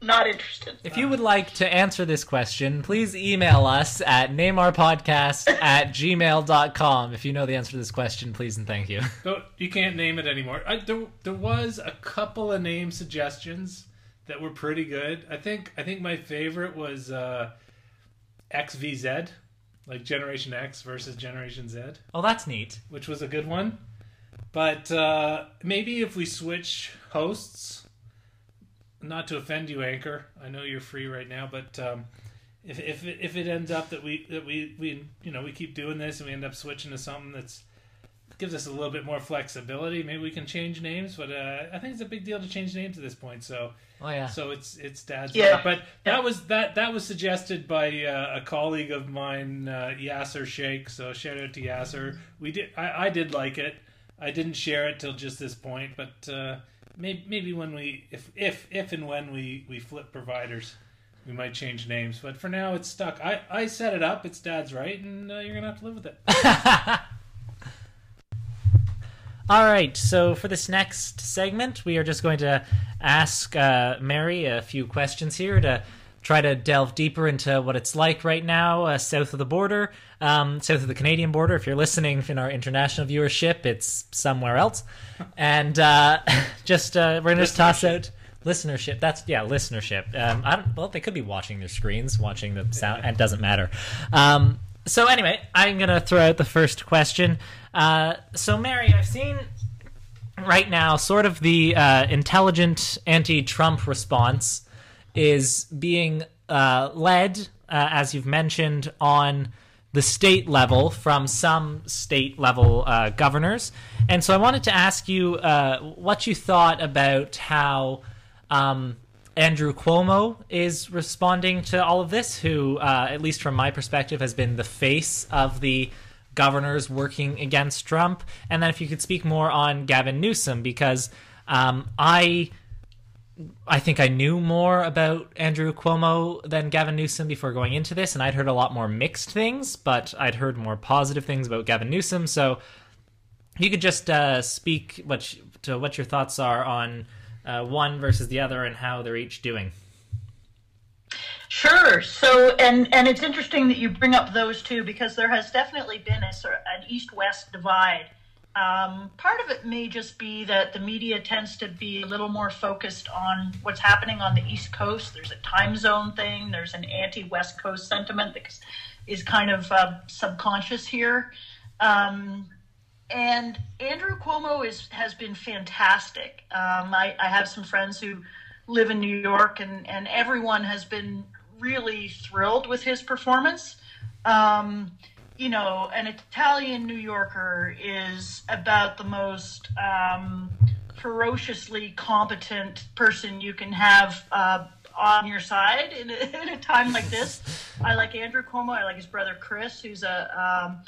not interested. If you would like to answer this question, please email us at nameourpodcast at gmail.com. If you know the answer to this question, please and thank you. No, you can't name it anymore. I, there, there was a couple of name suggestions that were pretty good. I think I think my favorite was uh, XVZ, like Generation X versus Generation Z, Oh, that's neat. which was a good one. But uh, maybe if we switch hosts, not to offend you, Anchor. I know you're free right now, but um, if if it, if it ends up that we that we we you know we keep doing this and we end up switching to something that's gives us a little bit more flexibility, maybe we can change names. But uh, I think it's a big deal to change names at this point. So Oh, yeah. so it's it's dad's Yeah. right. But that was that that was suggested by uh, a colleague of mine, uh, Yasser Sheikh. So shout out to Yasser. We did I, I did like it. I didn't share it till just this point, but uh, maybe maybe when we if if if and when we we flip providers. We might change names, but for now it's stuck. I, I set it up. It's dad's right, and uh, you're gonna have to live with it. All right, so for this next segment, we are just going to ask uh, Mary a few questions here to try to delve deeper into what it's like right now uh, south of the border, um, south of the Canadian border. If you're listening in our international viewership, it's somewhere else. And uh, just uh, we're gonna just toss out listenership. That's yeah, listenership. Um, I don't, well, they could be watching their screens, watching the sound. It doesn't matter. Um, so anyway, I'm gonna throw out the first question. Uh, so Mary, I've seen right now sort of the uh, intelligent anti-Trump response is being uh, led, uh, as you've mentioned, on the state level from some state level uh, governors. And so I wanted to ask you uh, what you thought about how um, Andrew Cuomo is responding to all of this, who, uh, at least from my perspective, has been the face of the governors working against Trump. And then if you could speak more on Gavin Newsom, because um, I. I think I knew more about Andrew Cuomo than Gavin Newsom before going into this, and I'd heard a lot more mixed things, but I'd heard more positive things about Gavin Newsom. So you could just uh, speak what you- to what your thoughts are on uh, one versus the other and how they're each doing. Sure. So, and and it's interesting that you bring up those two because there has definitely been a sort of an east-west divide. Um, part of it may just be that the media tends to be a little more focused on what's happening on the East Coast. There's a time zone thing. There's an anti-West Coast sentiment that is kind of uh, subconscious here. Um, and Andrew Cuomo is has been fantastic. Um, I, I have some friends who live in New York, and, and everyone has been really thrilled with his performance. Um, you know, an Italian New Yorker is about the most um, ferociously competent person you can have uh, on your side in a, in a time like this. I like Andrew Cuomo. I like his brother Chris, who's a um,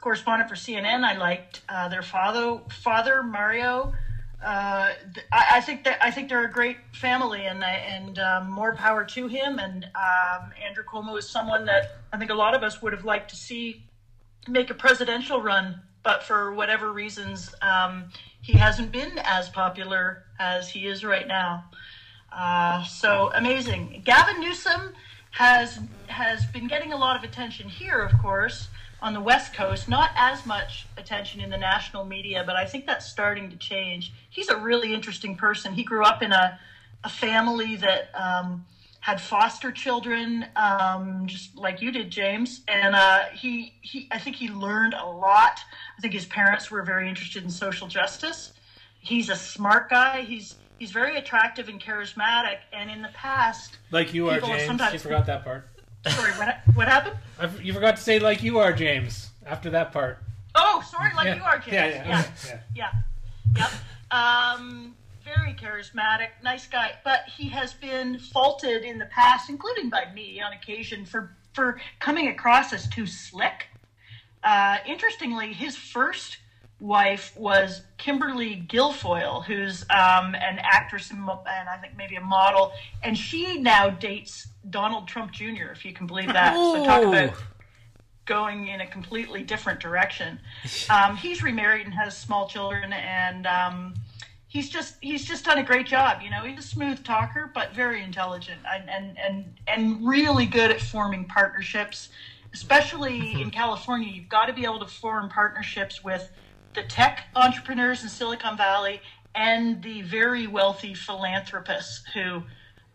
correspondent for CNN. I liked uh, their father, father Mario. Uh, th- I, I think that I think they're a great family, and and um, more power to him. And um, Andrew Cuomo is someone that I think a lot of us would have liked to see make a presidential run, but for whatever reasons, um, he hasn't been as popular as he is right now. Uh, so amazing. Gavin Newsom has has been getting a lot of attention here, of course, on the West Coast. Not as much attention in the national media, but I think that's starting to change. He's a really interesting person. He grew up in a a family that um, had foster children, um, just like you did, James. And uh, he he I think he learned a lot. I think his parents were very interested in social justice. He's a smart guy. He's he's very attractive and charismatic. And in the past, Like you are, James. sometimes- You forgot that part. Sorry, what, what happened? I, you forgot to say like you are, James. After that part. Oh, sorry, like yeah. you are, James. Yeah, yeah, yeah. yeah. Yeah. Yep. Um, very charismatic, nice guy, but he has been faulted in the past, including by me on occasion, for for coming across as too slick. Uh, interestingly, his first wife was Kimberly Guilfoyle, who's um, an actress and, and I think maybe a model, and she now dates Donald Trump Jr. If you can believe that. So talk about going in a completely different direction. Um, he's remarried and has small children, and um, he's just he's just done a great job. You know, he's a smooth talker, but very intelligent and and and, and really good at forming partnerships. Especially in California, you've got to be able to form partnerships with the tech entrepreneurs in Silicon Valley and the very wealthy philanthropists who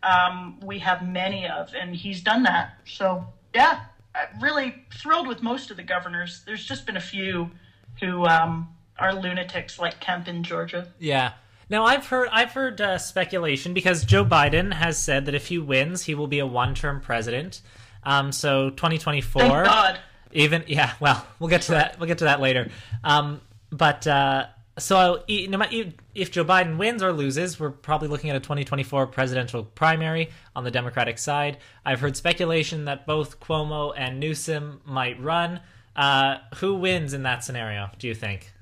um, we have many of, and he's done that. So yeah, I'm really thrilled with most of the governors. There's just been a few who um, are lunatics, like Kemp in Georgia. Yeah. Now I've heard I've heard uh, speculation because Joe Biden has said that if he wins, he will be a one-term president. Um, so 2024. Thank God. Even yeah, well, we'll get to that. We'll get to that later. Um, but uh, so if Joe Biden wins or loses, we're probably looking at a 2024 presidential primary on the Democratic side. I've heard speculation that both Cuomo and Newsom might run. Uh, who wins in that scenario? Do you think?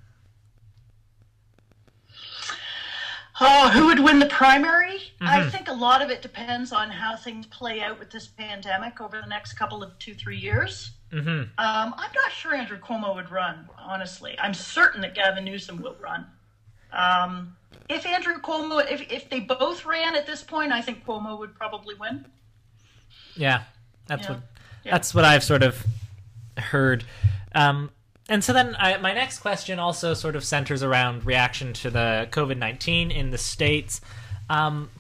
Oh, who would win the primary? I think a lot of it depends on how things play out with this pandemic over the next couple of two, three years. Mm-hmm. Um, I'm not sure Andrew Cuomo would run, honestly. I'm certain that Gavin Newsom will run. Um, if Andrew Cuomo, if, if they both ran at this point, I think Cuomo would probably win. Yeah, that's Yeah. what Yeah. that's what I've sort of heard. Um, and so then I, my next question also sort of centers around reaction to the COVID nineteen in the states. Um,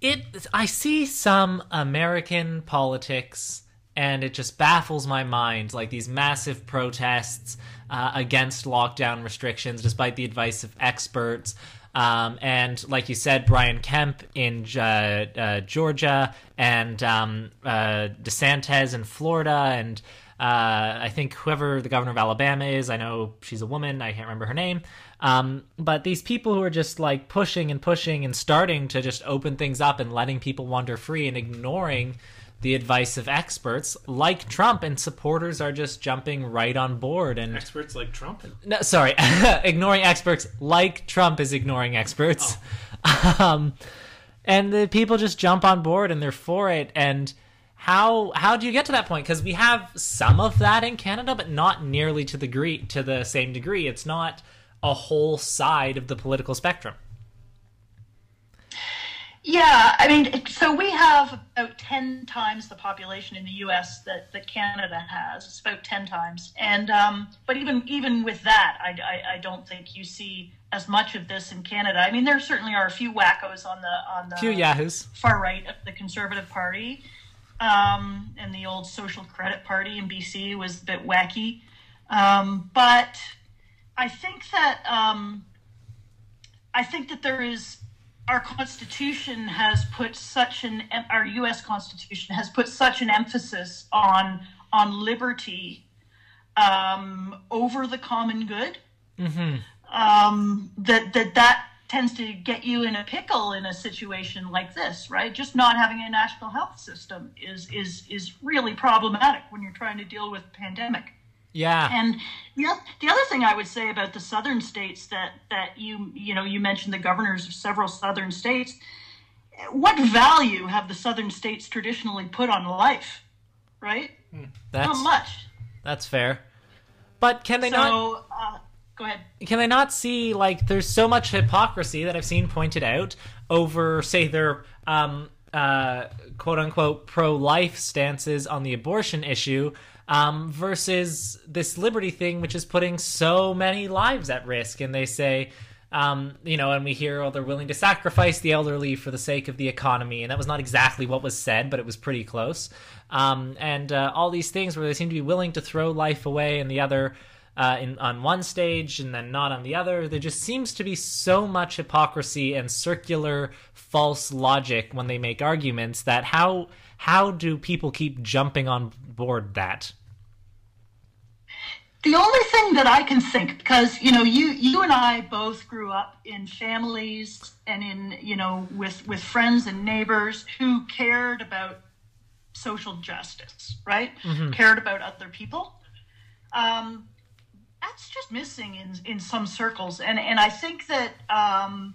it I see some American politics, and it just baffles my mind. Like these massive protests uh, against lockdown restrictions, despite the advice of experts. Um, and like you said, Brian Kemp in uh, uh, Georgia, and um, uh, DeSantis in Florida, and uh, I think whoever the governor of Alabama is, I know she's a woman, I can't remember her name. Um, but these people who are just like pushing and pushing and starting to just open things up and letting people wander free and ignoring the advice of experts like Trump and supporters are just jumping right on board and Experts like Trump. no, sorry, ignoring experts like Trump is ignoring experts. Um, and the people just jump on board and they're for it. And how how do you get to that point? Because we have some of that in Canada, but not nearly to the degree to the same degree. It's not a whole side of the political spectrum. Yeah, I mean, so we have about 10 times the population in the US that, that Canada has. It's about 10 times. And, um, but even, even with that, I, I, I don't think you see as much of this in Canada. I mean, there certainly are a few wackos on the, on the Few yahoos. far right of the Conservative Party. Um, and the old Social Credit Party in BC was a bit wacky. Um, but I think that, um, I think that there is our constitution has put such an our U.S. Constitution has put such an emphasis on on liberty um, over the common good um, that that that tends to get you in a pickle in a situation like this, right? Just not having a national health system is is is really problematic when you're trying to deal with a pandemic. Yeah. And the, the other thing I would say about the southern states that, that you you know you mentioned the governors of several southern states. What value have the southern states traditionally put on life? Right? that's Not much. that's fair. But can they not uh, go ahead. can they not see like there's so much hypocrisy that I've seen pointed out over say their um uh quote unquote pro life stances on the abortion issue um versus this liberty thing which is putting so many lives at risk and they say um, you know, and we hear, oh, they're willing to sacrifice the elderly for the sake of the economy, and that was not exactly what was said, but it was pretty close. Um, and uh, all these things where they seem to be willing to throw life away, and the other uh, in on one stage and then not on the other. There just seems to be so much hypocrisy and circular false logic when they make arguments that how how do people keep jumping on board that? The only thing that I can think, because you know, you you and I both grew up in families and in you know with with friends and neighbors who cared about social justice, right? Mm-hmm. Cared about other people. Um, that's just missing in in some circles, and and I think that um,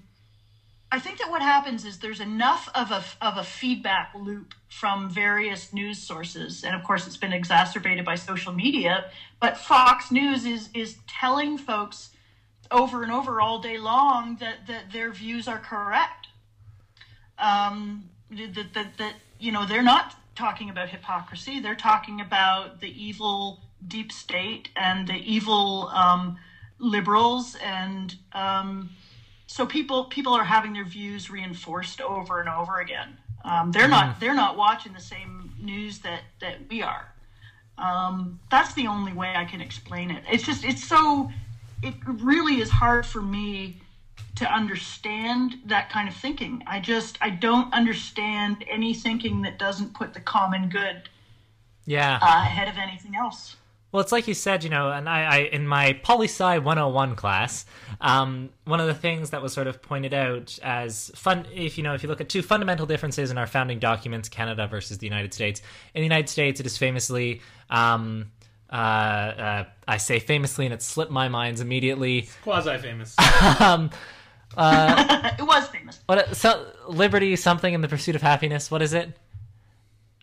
I think that what happens is there's enough of a of a feedback loop from various news sources, and of course it's been exacerbated by social media. But Fox News is is telling folks over and over all day long that that their views are correct. Um, that, that, that you know they're not talking about hypocrisy; they're talking about the evil deep state and the evil um, liberals and um, so people people are having their views reinforced over and over again. Um, they're not mm-hmm. they're not watching the same news that that we are. Um, that's the only way i can explain it. It's just it's so it really is hard for me to understand that kind of thinking. I just i don't understand any thinking that doesn't put the common good yeah. uh, ahead of anything else well, it's like you said, you know, and I, I in my poli sci 101 class, um, one of the things that was sort of pointed out as fun, if you know, if you look at two fundamental differences in our founding documents, Canada versus the United States. In the United States, it is famously, um, uh, uh, I say famously, and it slipped my mind immediately. Quasi famous. um, uh, it was famous. What? So, liberty, something in the pursuit of happiness. What is it?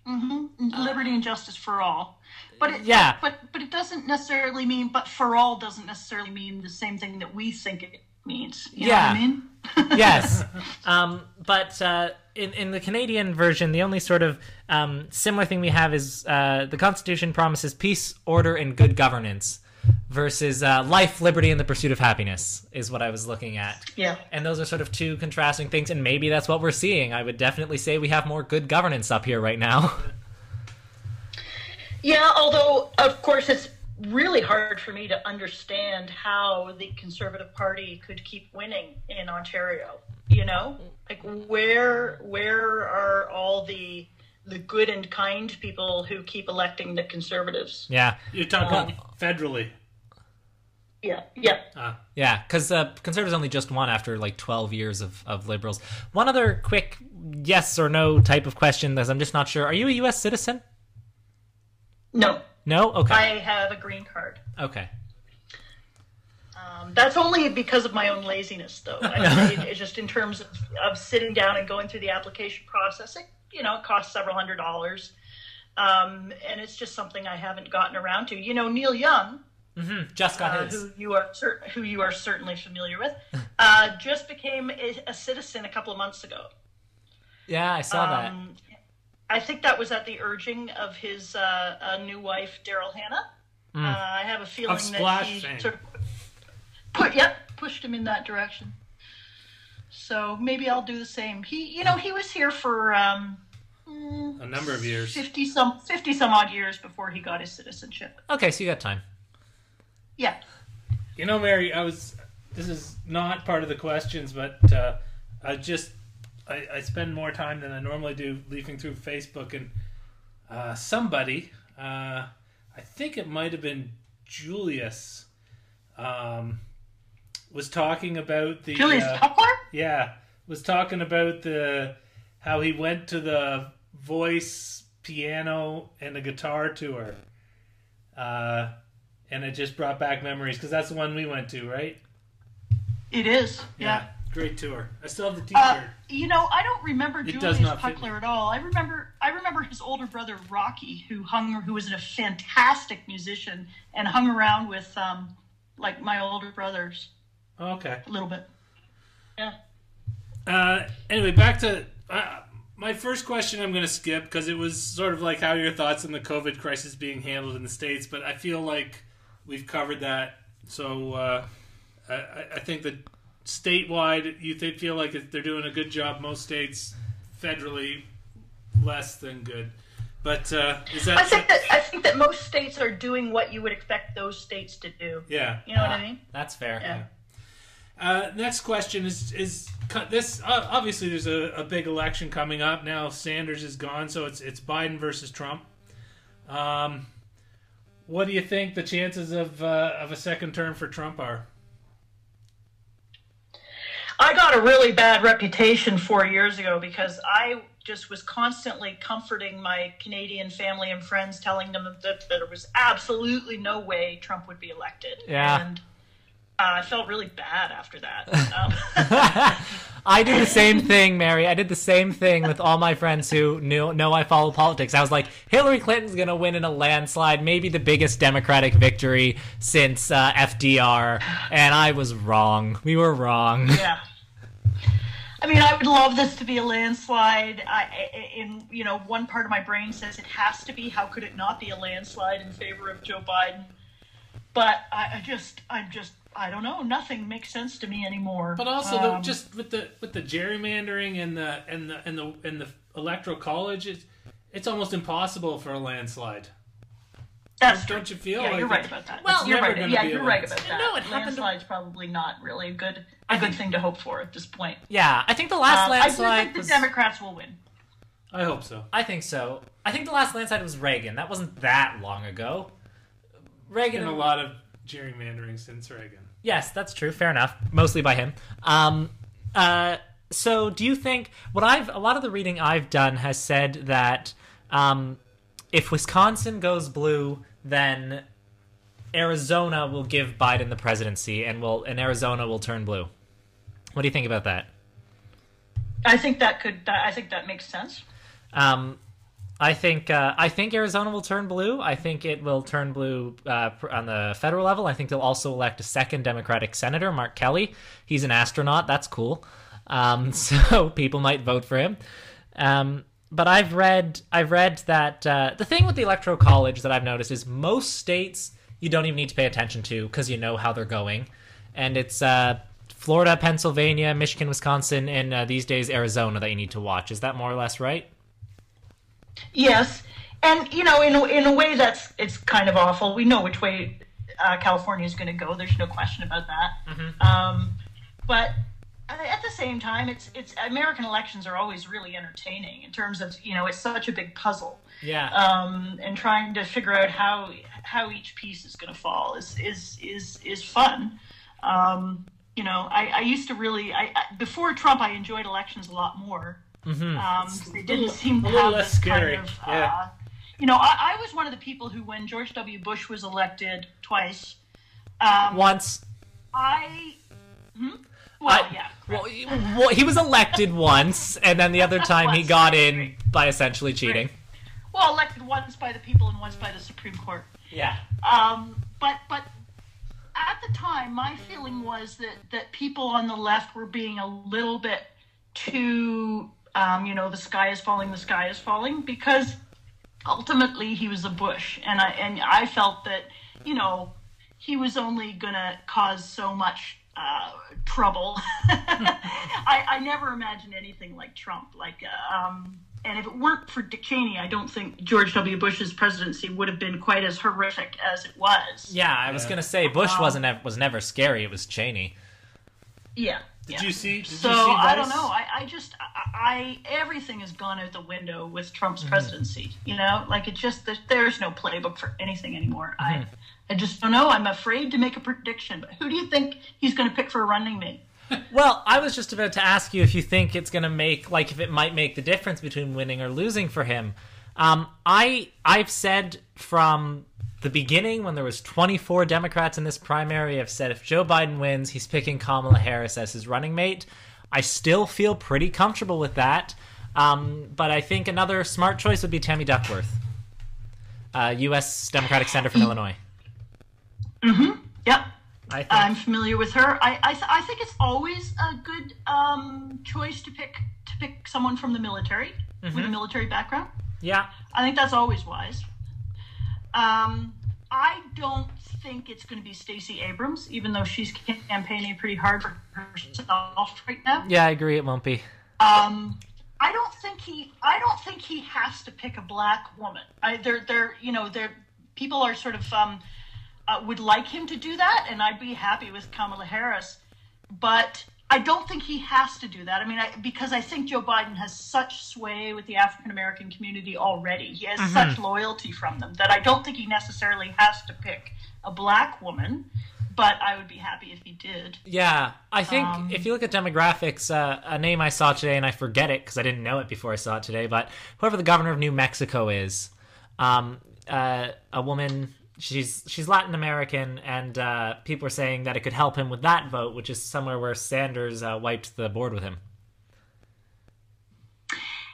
Mm-hmm. Liberty and justice for all. But it, yeah, but but it doesn't necessarily mean. But for all doesn't necessarily mean the same thing that we think it means. You yeah. I mean? yes. Um, but uh, in in the Canadian version, the only sort of um, similar thing we have is uh, the Constitution promises peace, order, and good governance. Versus uh, life, liberty, and the pursuit of happiness is what I was looking at. Yeah. And those are sort of two contrasting things, and maybe that's what we're seeing. I would definitely say we have more good governance up here right now. Yeah, although of course it's really hard for me to understand how the Conservative Party could keep winning in Ontario. You know, like where where are all the the good and kind people who keep electing the Conservatives? Yeah, you're talking um, federally. Yeah, yeah, ah. yeah. Because uh, Conservatives only just won after like twelve years of of Liberals. One other quick yes or no type of question, because I'm just not sure. Are you a U.S. citizen? No. No? Okay. I have a green card. Okay. Um, that's only because of my own laziness, though. I mean, it's just in terms of, of sitting down and going through the application process. It, you know, it costs several hundred dollars, um, and it's just something I haven't gotten around to. You know, Neil Young, mm-hmm. just got uh, his. who you are who you are certainly familiar with, uh, just became a, a, citizen a couple of months ago. Yeah, I saw um, that. I think that was at the urging of his uh, uh, new wife, Daryl Hannah. Mm. Uh, I have a feeling that he fame. sort of put, yep, pushed him in that direction. So maybe I'll do the same. He, you know, he was here for um, a number of years, fifty some, fifty some odd years before he got his citizenship. Okay, so you got time. Yeah. You know, Mary, I was. This is not part of the questions, but uh, I just I, I spend more time than I normally do leafing through Facebook, and uh, somebody, uh, I think it might have been Julius, um, was talking about the Julius uh, Yeah, was talking about the how he went to the voice, piano, and the guitar tour, uh, and it just brought back memories because that's the one we went to, right? It is, yeah. Yeah. Great tour. I still have the T-shirt. Uh, you know, I don't remember it Julius Puckler at all. I remember, I remember his older brother Rocky, who hung, who was a fantastic musician and hung around with, um, like my older brothers. okay. A little bit. Yeah. Uh, anyway, back to uh, my first question. I'm going to skip because it was sort of like how your thoughts on the COVID crisis being handled in the states, but I feel like we've covered that. So uh, I, I think that statewide, you th- feel like they're doing a good job. Most states, federally, less than good. But uh, is that? I think that I think that most states are doing what you would expect those states to do. yeah. You know what Ah, I mean? That's fair. Yeah. Uh, next question is is cu- this uh, obviously there's a, a big election coming up now. Sanders is gone, so it's it's Biden versus Trump. Um, what do you think the chances of uh, of a second term for Trump are? I got a really bad reputation four years ago because I just was constantly comforting my Canadian family and friends, telling them that, that there was absolutely no way Trump would be elected. Yeah. And uh, I felt really bad after that. Um, I did the same thing, Mary. I did the same thing with all my friends who knew know I follow politics. I was like, Hillary Clinton's gonna win in a landslide, maybe the biggest Democratic victory since uh, FDR, and I was wrong. We were wrong. yeah. I mean, I would love this to be a landslide. I, in you know, one part of my brain says it has to be. How could it not be a landslide in favor of Joe Biden? But I, I just, I'm just, I don't know. Nothing makes sense to me anymore. But also, the, Um, just with the with the gerrymandering and the and the and the and the electoral college, it's it's almost impossible for a landslide. that's Don't you feel Yeah, like you're right about that. Well, you're never right. Yeah, be you're right about that. No, it happened to- Landslide's probably not really a good, I a good think- thing to hope for at this point. Yeah, I think the last Um, I do landslide think the. Democrats will win. I hope so. I think so. I think the last landslide was Reagan. That wasn't that long ago. Reagan Been a lot of gerrymandering since Reagan. Yes, that's true. Fair enough. Mostly by him. Um, uh, so, do you think what I've a lot of the reading I've done has said that um, if Wisconsin goes blue, then Arizona will give Biden the presidency, and will and Arizona will turn blue. What do you think about that? I think that could. I think that makes sense. Um, I think uh, I think Arizona will turn blue. I think it will turn blue uh, on the federal level. I think they'll also elect a second Democratic senator, Mark Kelly. He's an astronaut. That's cool. Um, so people might vote for him. Um, but I've read I've read that uh, the thing with the electoral college that I've noticed is most states you don't even need to pay attention to because you know how they're going, and it's uh, Florida, Pennsylvania, Michigan, Wisconsin, and uh, these days Arizona that you need to watch. Is that more or less right? Yes, and you know, in a, in a way, that's it's kind of awful. We know which way uh, California is going to go. There's no question about that. Um, but at the same time, it's it's American elections are always really entertaining in terms of you know it's such a big puzzle. Yeah. um, and trying to figure out how how each piece is going to fall is is is is fun. Um, you know, I, I used to really I, I before Trump, I enjoyed elections a lot more. Mm-hmm. Um, they didn't seem to a little have less this scary, kind of. yeah. Uh, you know, I, I was one of the people who, when George W. Bush was elected twice, um, Once. I. Hmm? Well, I- yeah. Well, he- well, he was elected once, and then the other time he got right, in right. by essentially cheating. Well, elected once by the people and once by the Supreme Court. Yeah. Um, but but at the time, my feeling was that that people on the left were being a little bit too, um, you know, the sky is falling, the sky is falling, because ultimately he was a Bush, and I and I felt that you know he was only gonna cause so much. Uh, trouble. I, I never imagined anything like Trump. Like, uh, um, and if it weren't for Dick Cheney, I don't think George W. Bush's presidency would have been quite as horrific as it was. Yeah, I was Yeah. gonna say Bush Um, wasn't ev- was never scary. It was Cheney. Yeah. Did yeah. you see? Did So you see I don't know. I, I just I, I everything has gone out the window with Trump's Mm-hmm. presidency. You know, like it just there- there's no playbook for anything anymore. Mm-hmm. I I just don't know. I'm afraid to make a prediction. But who do you think he's going to pick for a running mate? Well, I was just about to ask you if you think it's gonna make like if it might make the difference between winning or losing for him. Um, I I've said from the beginning when there was 24 Democrats in this primary, I've said if Joe Biden wins, he's picking Kamala Harris as his running mate. I still feel pretty comfortable with that. Um, but I think another smart choice would be Tammy Duckworth, uh, U.S. Democratic Senator from Illinois. Yep. I think I'm familiar with her. I I, th- I think it's always a good um, choice to pick to pick someone from the military with a military background. yeah. I think that's always wise. Um, I don't think it's going to be Stacey Abrams, even though she's campaigning pretty hard for herself right now. Yeah, I agree. It won't be. Um, I don't think he. I don't think he has to pick a black woman. I, they're, they're, you know, they're people are sort of um, uh, would like him to do that, and I'd be happy with Kamala Harris. But I don't think he has to do that. I mean, I, because I think Joe Biden has such sway with the African American community already. He has such loyalty from them that I don't think he necessarily has to pick a black woman. But I would be happy if he did. Yeah, I think Um, if you look at demographics, uh, a name I saw today, and I forget it because I didn't know it before I saw it today, but whoever the governor of New Mexico is, um, uh, a woman, she's she's Latin American, and uh, people are saying that it could help him with that vote, which is somewhere where Sanders uh, wiped the board with him.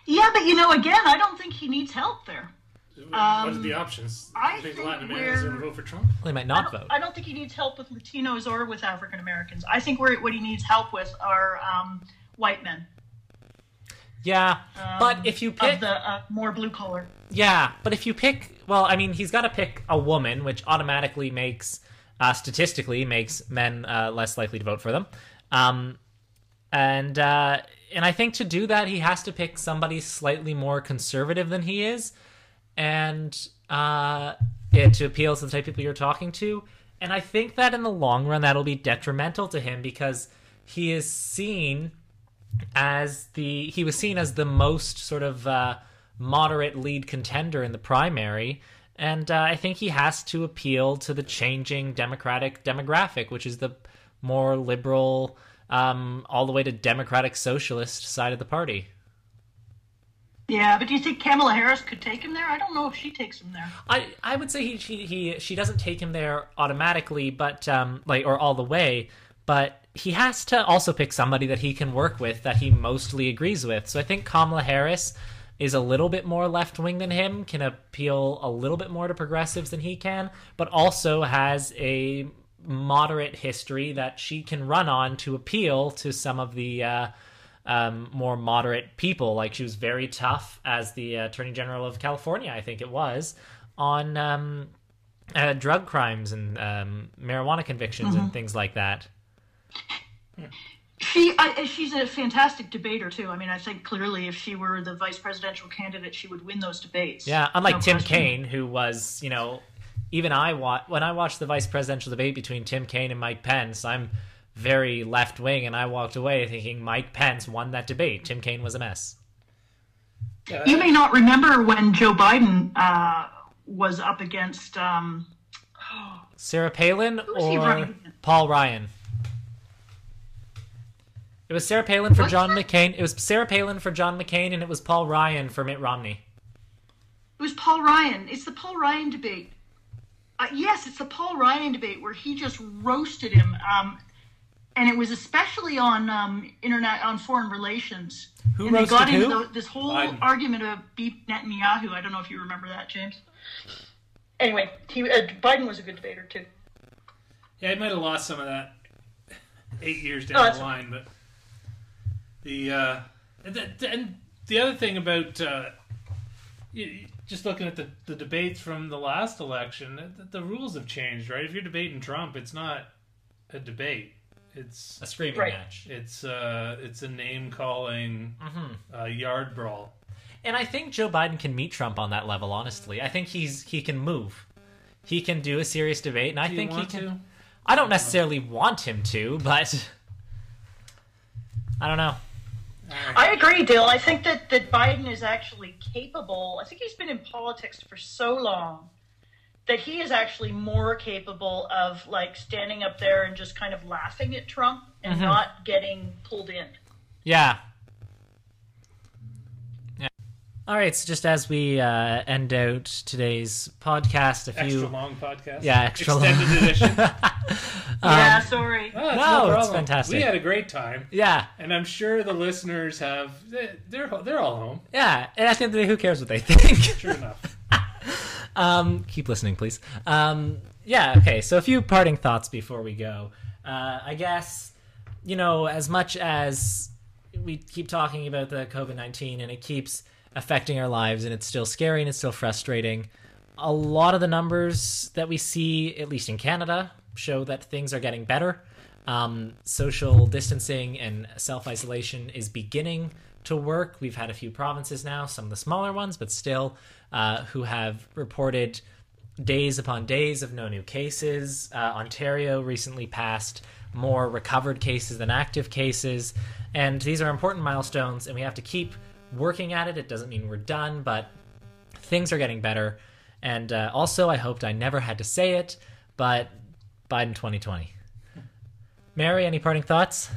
Yeah, but you know, again, I don't think he needs help there. what are the options? I think think Latin Americans are going to vote for Trump? Well, he might not don't, vote. I don't think he needs help with Latinos or with African Americans. I think where, what he needs help with are um, white men Yeah, but if you pick of the uh, more blue collar. Yeah, but if you pick, well, I mean, he's got to pick a woman, which automatically makes, uh, statistically, makes men uh, less likely to vote for them. Um, and uh, and I think to do that, he has to pick somebody slightly more conservative than he is, and uh, yeah, to appeal to the type of people you're talking to. And I think that in the long run, that'll be detrimental to him because he is seen as the he was seen as the most sort of uh, moderate lead contender in the primary, and uh, I think he has to appeal to the changing Democratic demographic, which is the more liberal, um, all the way to Democratic Socialist side of the party. Yeah, but do you think Kamala Harris could take him there? I don't know if she takes him there. I, I would say he, she he she doesn't take him there automatically, but um like or all the way, but he has to also pick somebody that he can work with that he mostly agrees with. So I think Kamala Harris is a little bit more left wing than him, can appeal a little bit more to progressives than he can, but also has a moderate history that she can run on to appeal to some of the uh, um, more moderate people. Like she was very tough as the Attorney General of California, I think it was, on um, uh, drug crimes and um, marijuana convictions and things like that. She, I, she's a fantastic debater too. I mean, I think clearly if she were the vice presidential candidate, she would win those debates. Yeah, unlike No Tim question. Kaine, who was, you know, even I wa- when I watched the vice presidential debate between Tim Kaine and Mike Pence, I'm very left wing, and I walked away thinking Mike Pence won that debate. Tim Kaine was a mess. You may not remember when Joe Biden uh, was up against. Um, Sarah Palin or? Paul Ryan? It was Sarah Palin for Was John it? McCain. It was Sarah Palin for John McCain, and it was Paul Ryan for Mitt Romney. it was Paul Ryan. It's the Paul Ryan debate. Uh, yes, it's the Paul Ryan debate where he just roasted him, um, and it was especially on um, internet on foreign relations. Who and they got roasted into who? the, this whole Biden. argument of beat Netanyahu. I don't know if you remember that, James. Anyway, he, uh, Biden was a good debater too. Yeah, he might have lost some of that eight years Oh, down that's- the line, but the uh, and the, and the other thing about uh, you, you- just looking at the, the debates from the last election, the, the rules have changed, right? If you're debating Trump, it's not a debate; it's A screaming Right. match. it's uh, it's a name calling Mm-hmm. uh, yard brawl. And I think Joe Biden can meet Trump on that level. Honestly, I think he's he can move. He can do a serious debate, and I Do you think he can. to? I don't necessarily want him to, but I don't know. I agree, Dill. I think that, that Biden is actually capable. I think he's been in politics for so long that he is actually more capable of like standing up there and just kind of laughing at Trump and Mm-hmm. not getting pulled in. Yeah. Yeah. All right. So just as we uh, end out today's podcast, a few Extra long podcast. Yeah, extra long. extended edition. yeah, sorry. Oh, it's No, it's fantastic. We had a great time. yeah, And I'm sure the listeners have. They're they're all home. yeah. And at the end of the day, who cares what they think? True enough. Um, keep listening, please. Um, yeah, okay. So a few parting thoughts before we go. Uh, I guess you know, as much as we keep talking about the COVID nineteen and it keeps affecting our lives, and it's still scary and it's still frustrating. A lot of the numbers that we see, at least in Canada, show that things are getting better. um, social distancing and self isolation is beginning to work. We've had a few provinces now, some of the smaller ones, but still, uh, who have reported days upon days of no new cases. Uh, Ontario recently passed more recovered cases than active cases. And these are important milestones, and we have to keep working at it. It doesn't mean we're done, but things are getting better. And uh, also, I hoped I never had to say it, but Biden 2020. Mary, any parting thoughts?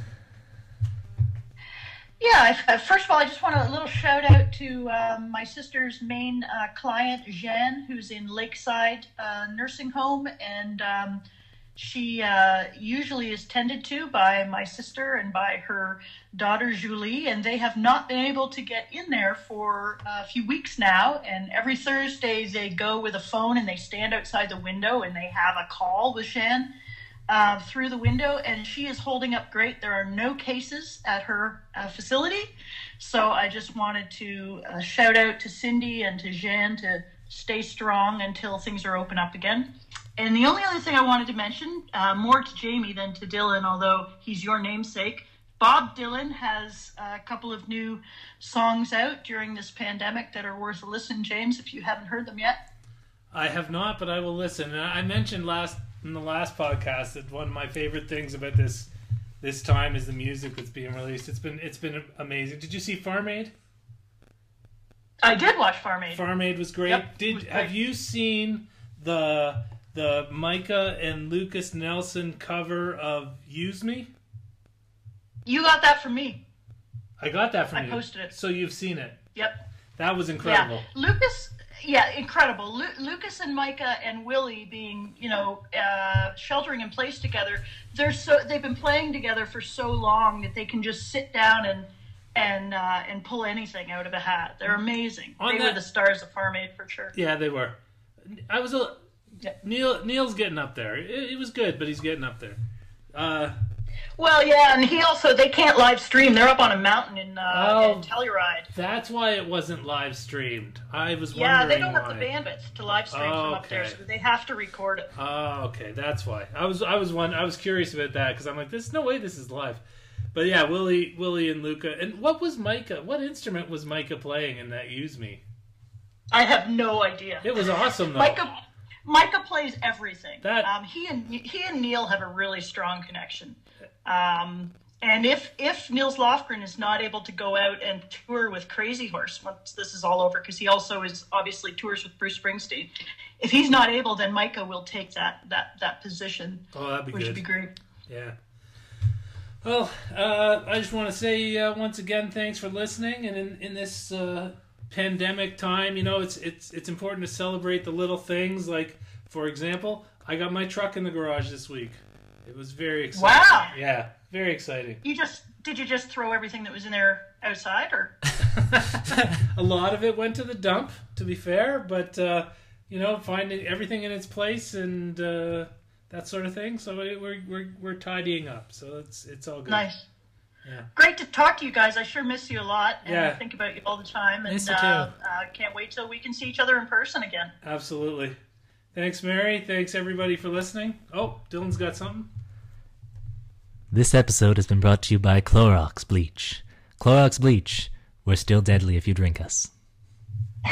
Yeah, I, uh, first of all, I just want a little shout out to um, my sister's main uh, client, Jeanne, who's in Lakeside uh, Nursing Home. And um, she uh, usually is tended to by my sister and by her daughter Julie, and they have not been able to get in there for a few weeks now. And every Thursday they go with a phone and they stand outside the window and they have a call with Shan uh, through the window, and she is holding up great. There are no cases at her uh, facility, so I just wanted to uh, shout out to Cindy and to Jean to stay strong until things are open up again. And the only other thing I wanted to mention, uh, more to Jamie than to Dylan, although he's your namesake, Bob Dylan has a couple of new songs out during this pandemic that are worth a listen, James, if you haven't heard them yet. I have not, but I will listen. And I mentioned last in the last podcast that one of my favorite things about this this time is the music that's being released. It's been it's been amazing. Did you see Farm Aid? I did watch Farm Aid. Farm Aid was great. Yep, did was great. have you seen the the Micah and Lucas Nelson cover of "Use Me"? You got that from me. I got that from I you. I posted it. So you've seen it. Yep. That was incredible. Yeah, Lucas. Yeah, incredible. Lu- Lucas and Micah and Willie being, you know, uh, sheltering in place together. They're so they've been playing together for so long that they can just sit down and and uh, and pull anything out of a hat. They're amazing. On they that- were the stars of Farm Aid for sure. Yeah, they were. I was a. Neil. Neil's getting up there. It, it was good, but he's getting up there. Uh, Well, yeah, and he also they can't live stream. They're up on a mountain in, uh, Oh. in Telluride. that's why it wasn't live streamed. I was wondering. Yeah, they don't why. have the bandwidth to live stream from up there, so they have to record it. Oh, okay, that's why. I was I was one I was curious about that because I'm like, there's no way this is live. But yeah, Willie, Willie, and Luca. And what was Micah? What instrument was Micah playing in that "Use Me"? I have no idea. It was awesome though. Micah, Micah plays everything. That- um, he and he and Neil have a really strong connection. Um, and if if Nils Lofgren is not able to go out and tour with Crazy Horse once this is all over, because he also is obviously tours with Bruce Springsteen. If he's not able, then Micah will take that that that position, oh, that'd be which good. would be great. Yeah. Well, uh, I just want to say uh, once again, thanks for listening. And in, in this uh, pandemic time, you know, it's it's it's important to celebrate the little things. Like, for example, I got my truck in the garage this week. It was very exciting. Wow. Yeah, very exciting. You just did you just throw everything that was in there outside, or a lot of it went to the dump, to be fair, but uh, you know, finding everything in its place and uh, that sort of thing. So it, we're we're we're tidying up. So it's it's all good. nice? Yeah. Great to talk to you guys. I sure miss you a lot, and Yeah. I think about you all the time. And Miss you uh, too. uh, can't wait till we can see each other in person again. Absolutely. Thanks, Mary. Thanks everybody for listening. Oh, Dylan's got something. This episode has been brought to you by Clorox Bleach. Clorox Bleach, we're still deadly if you drink us.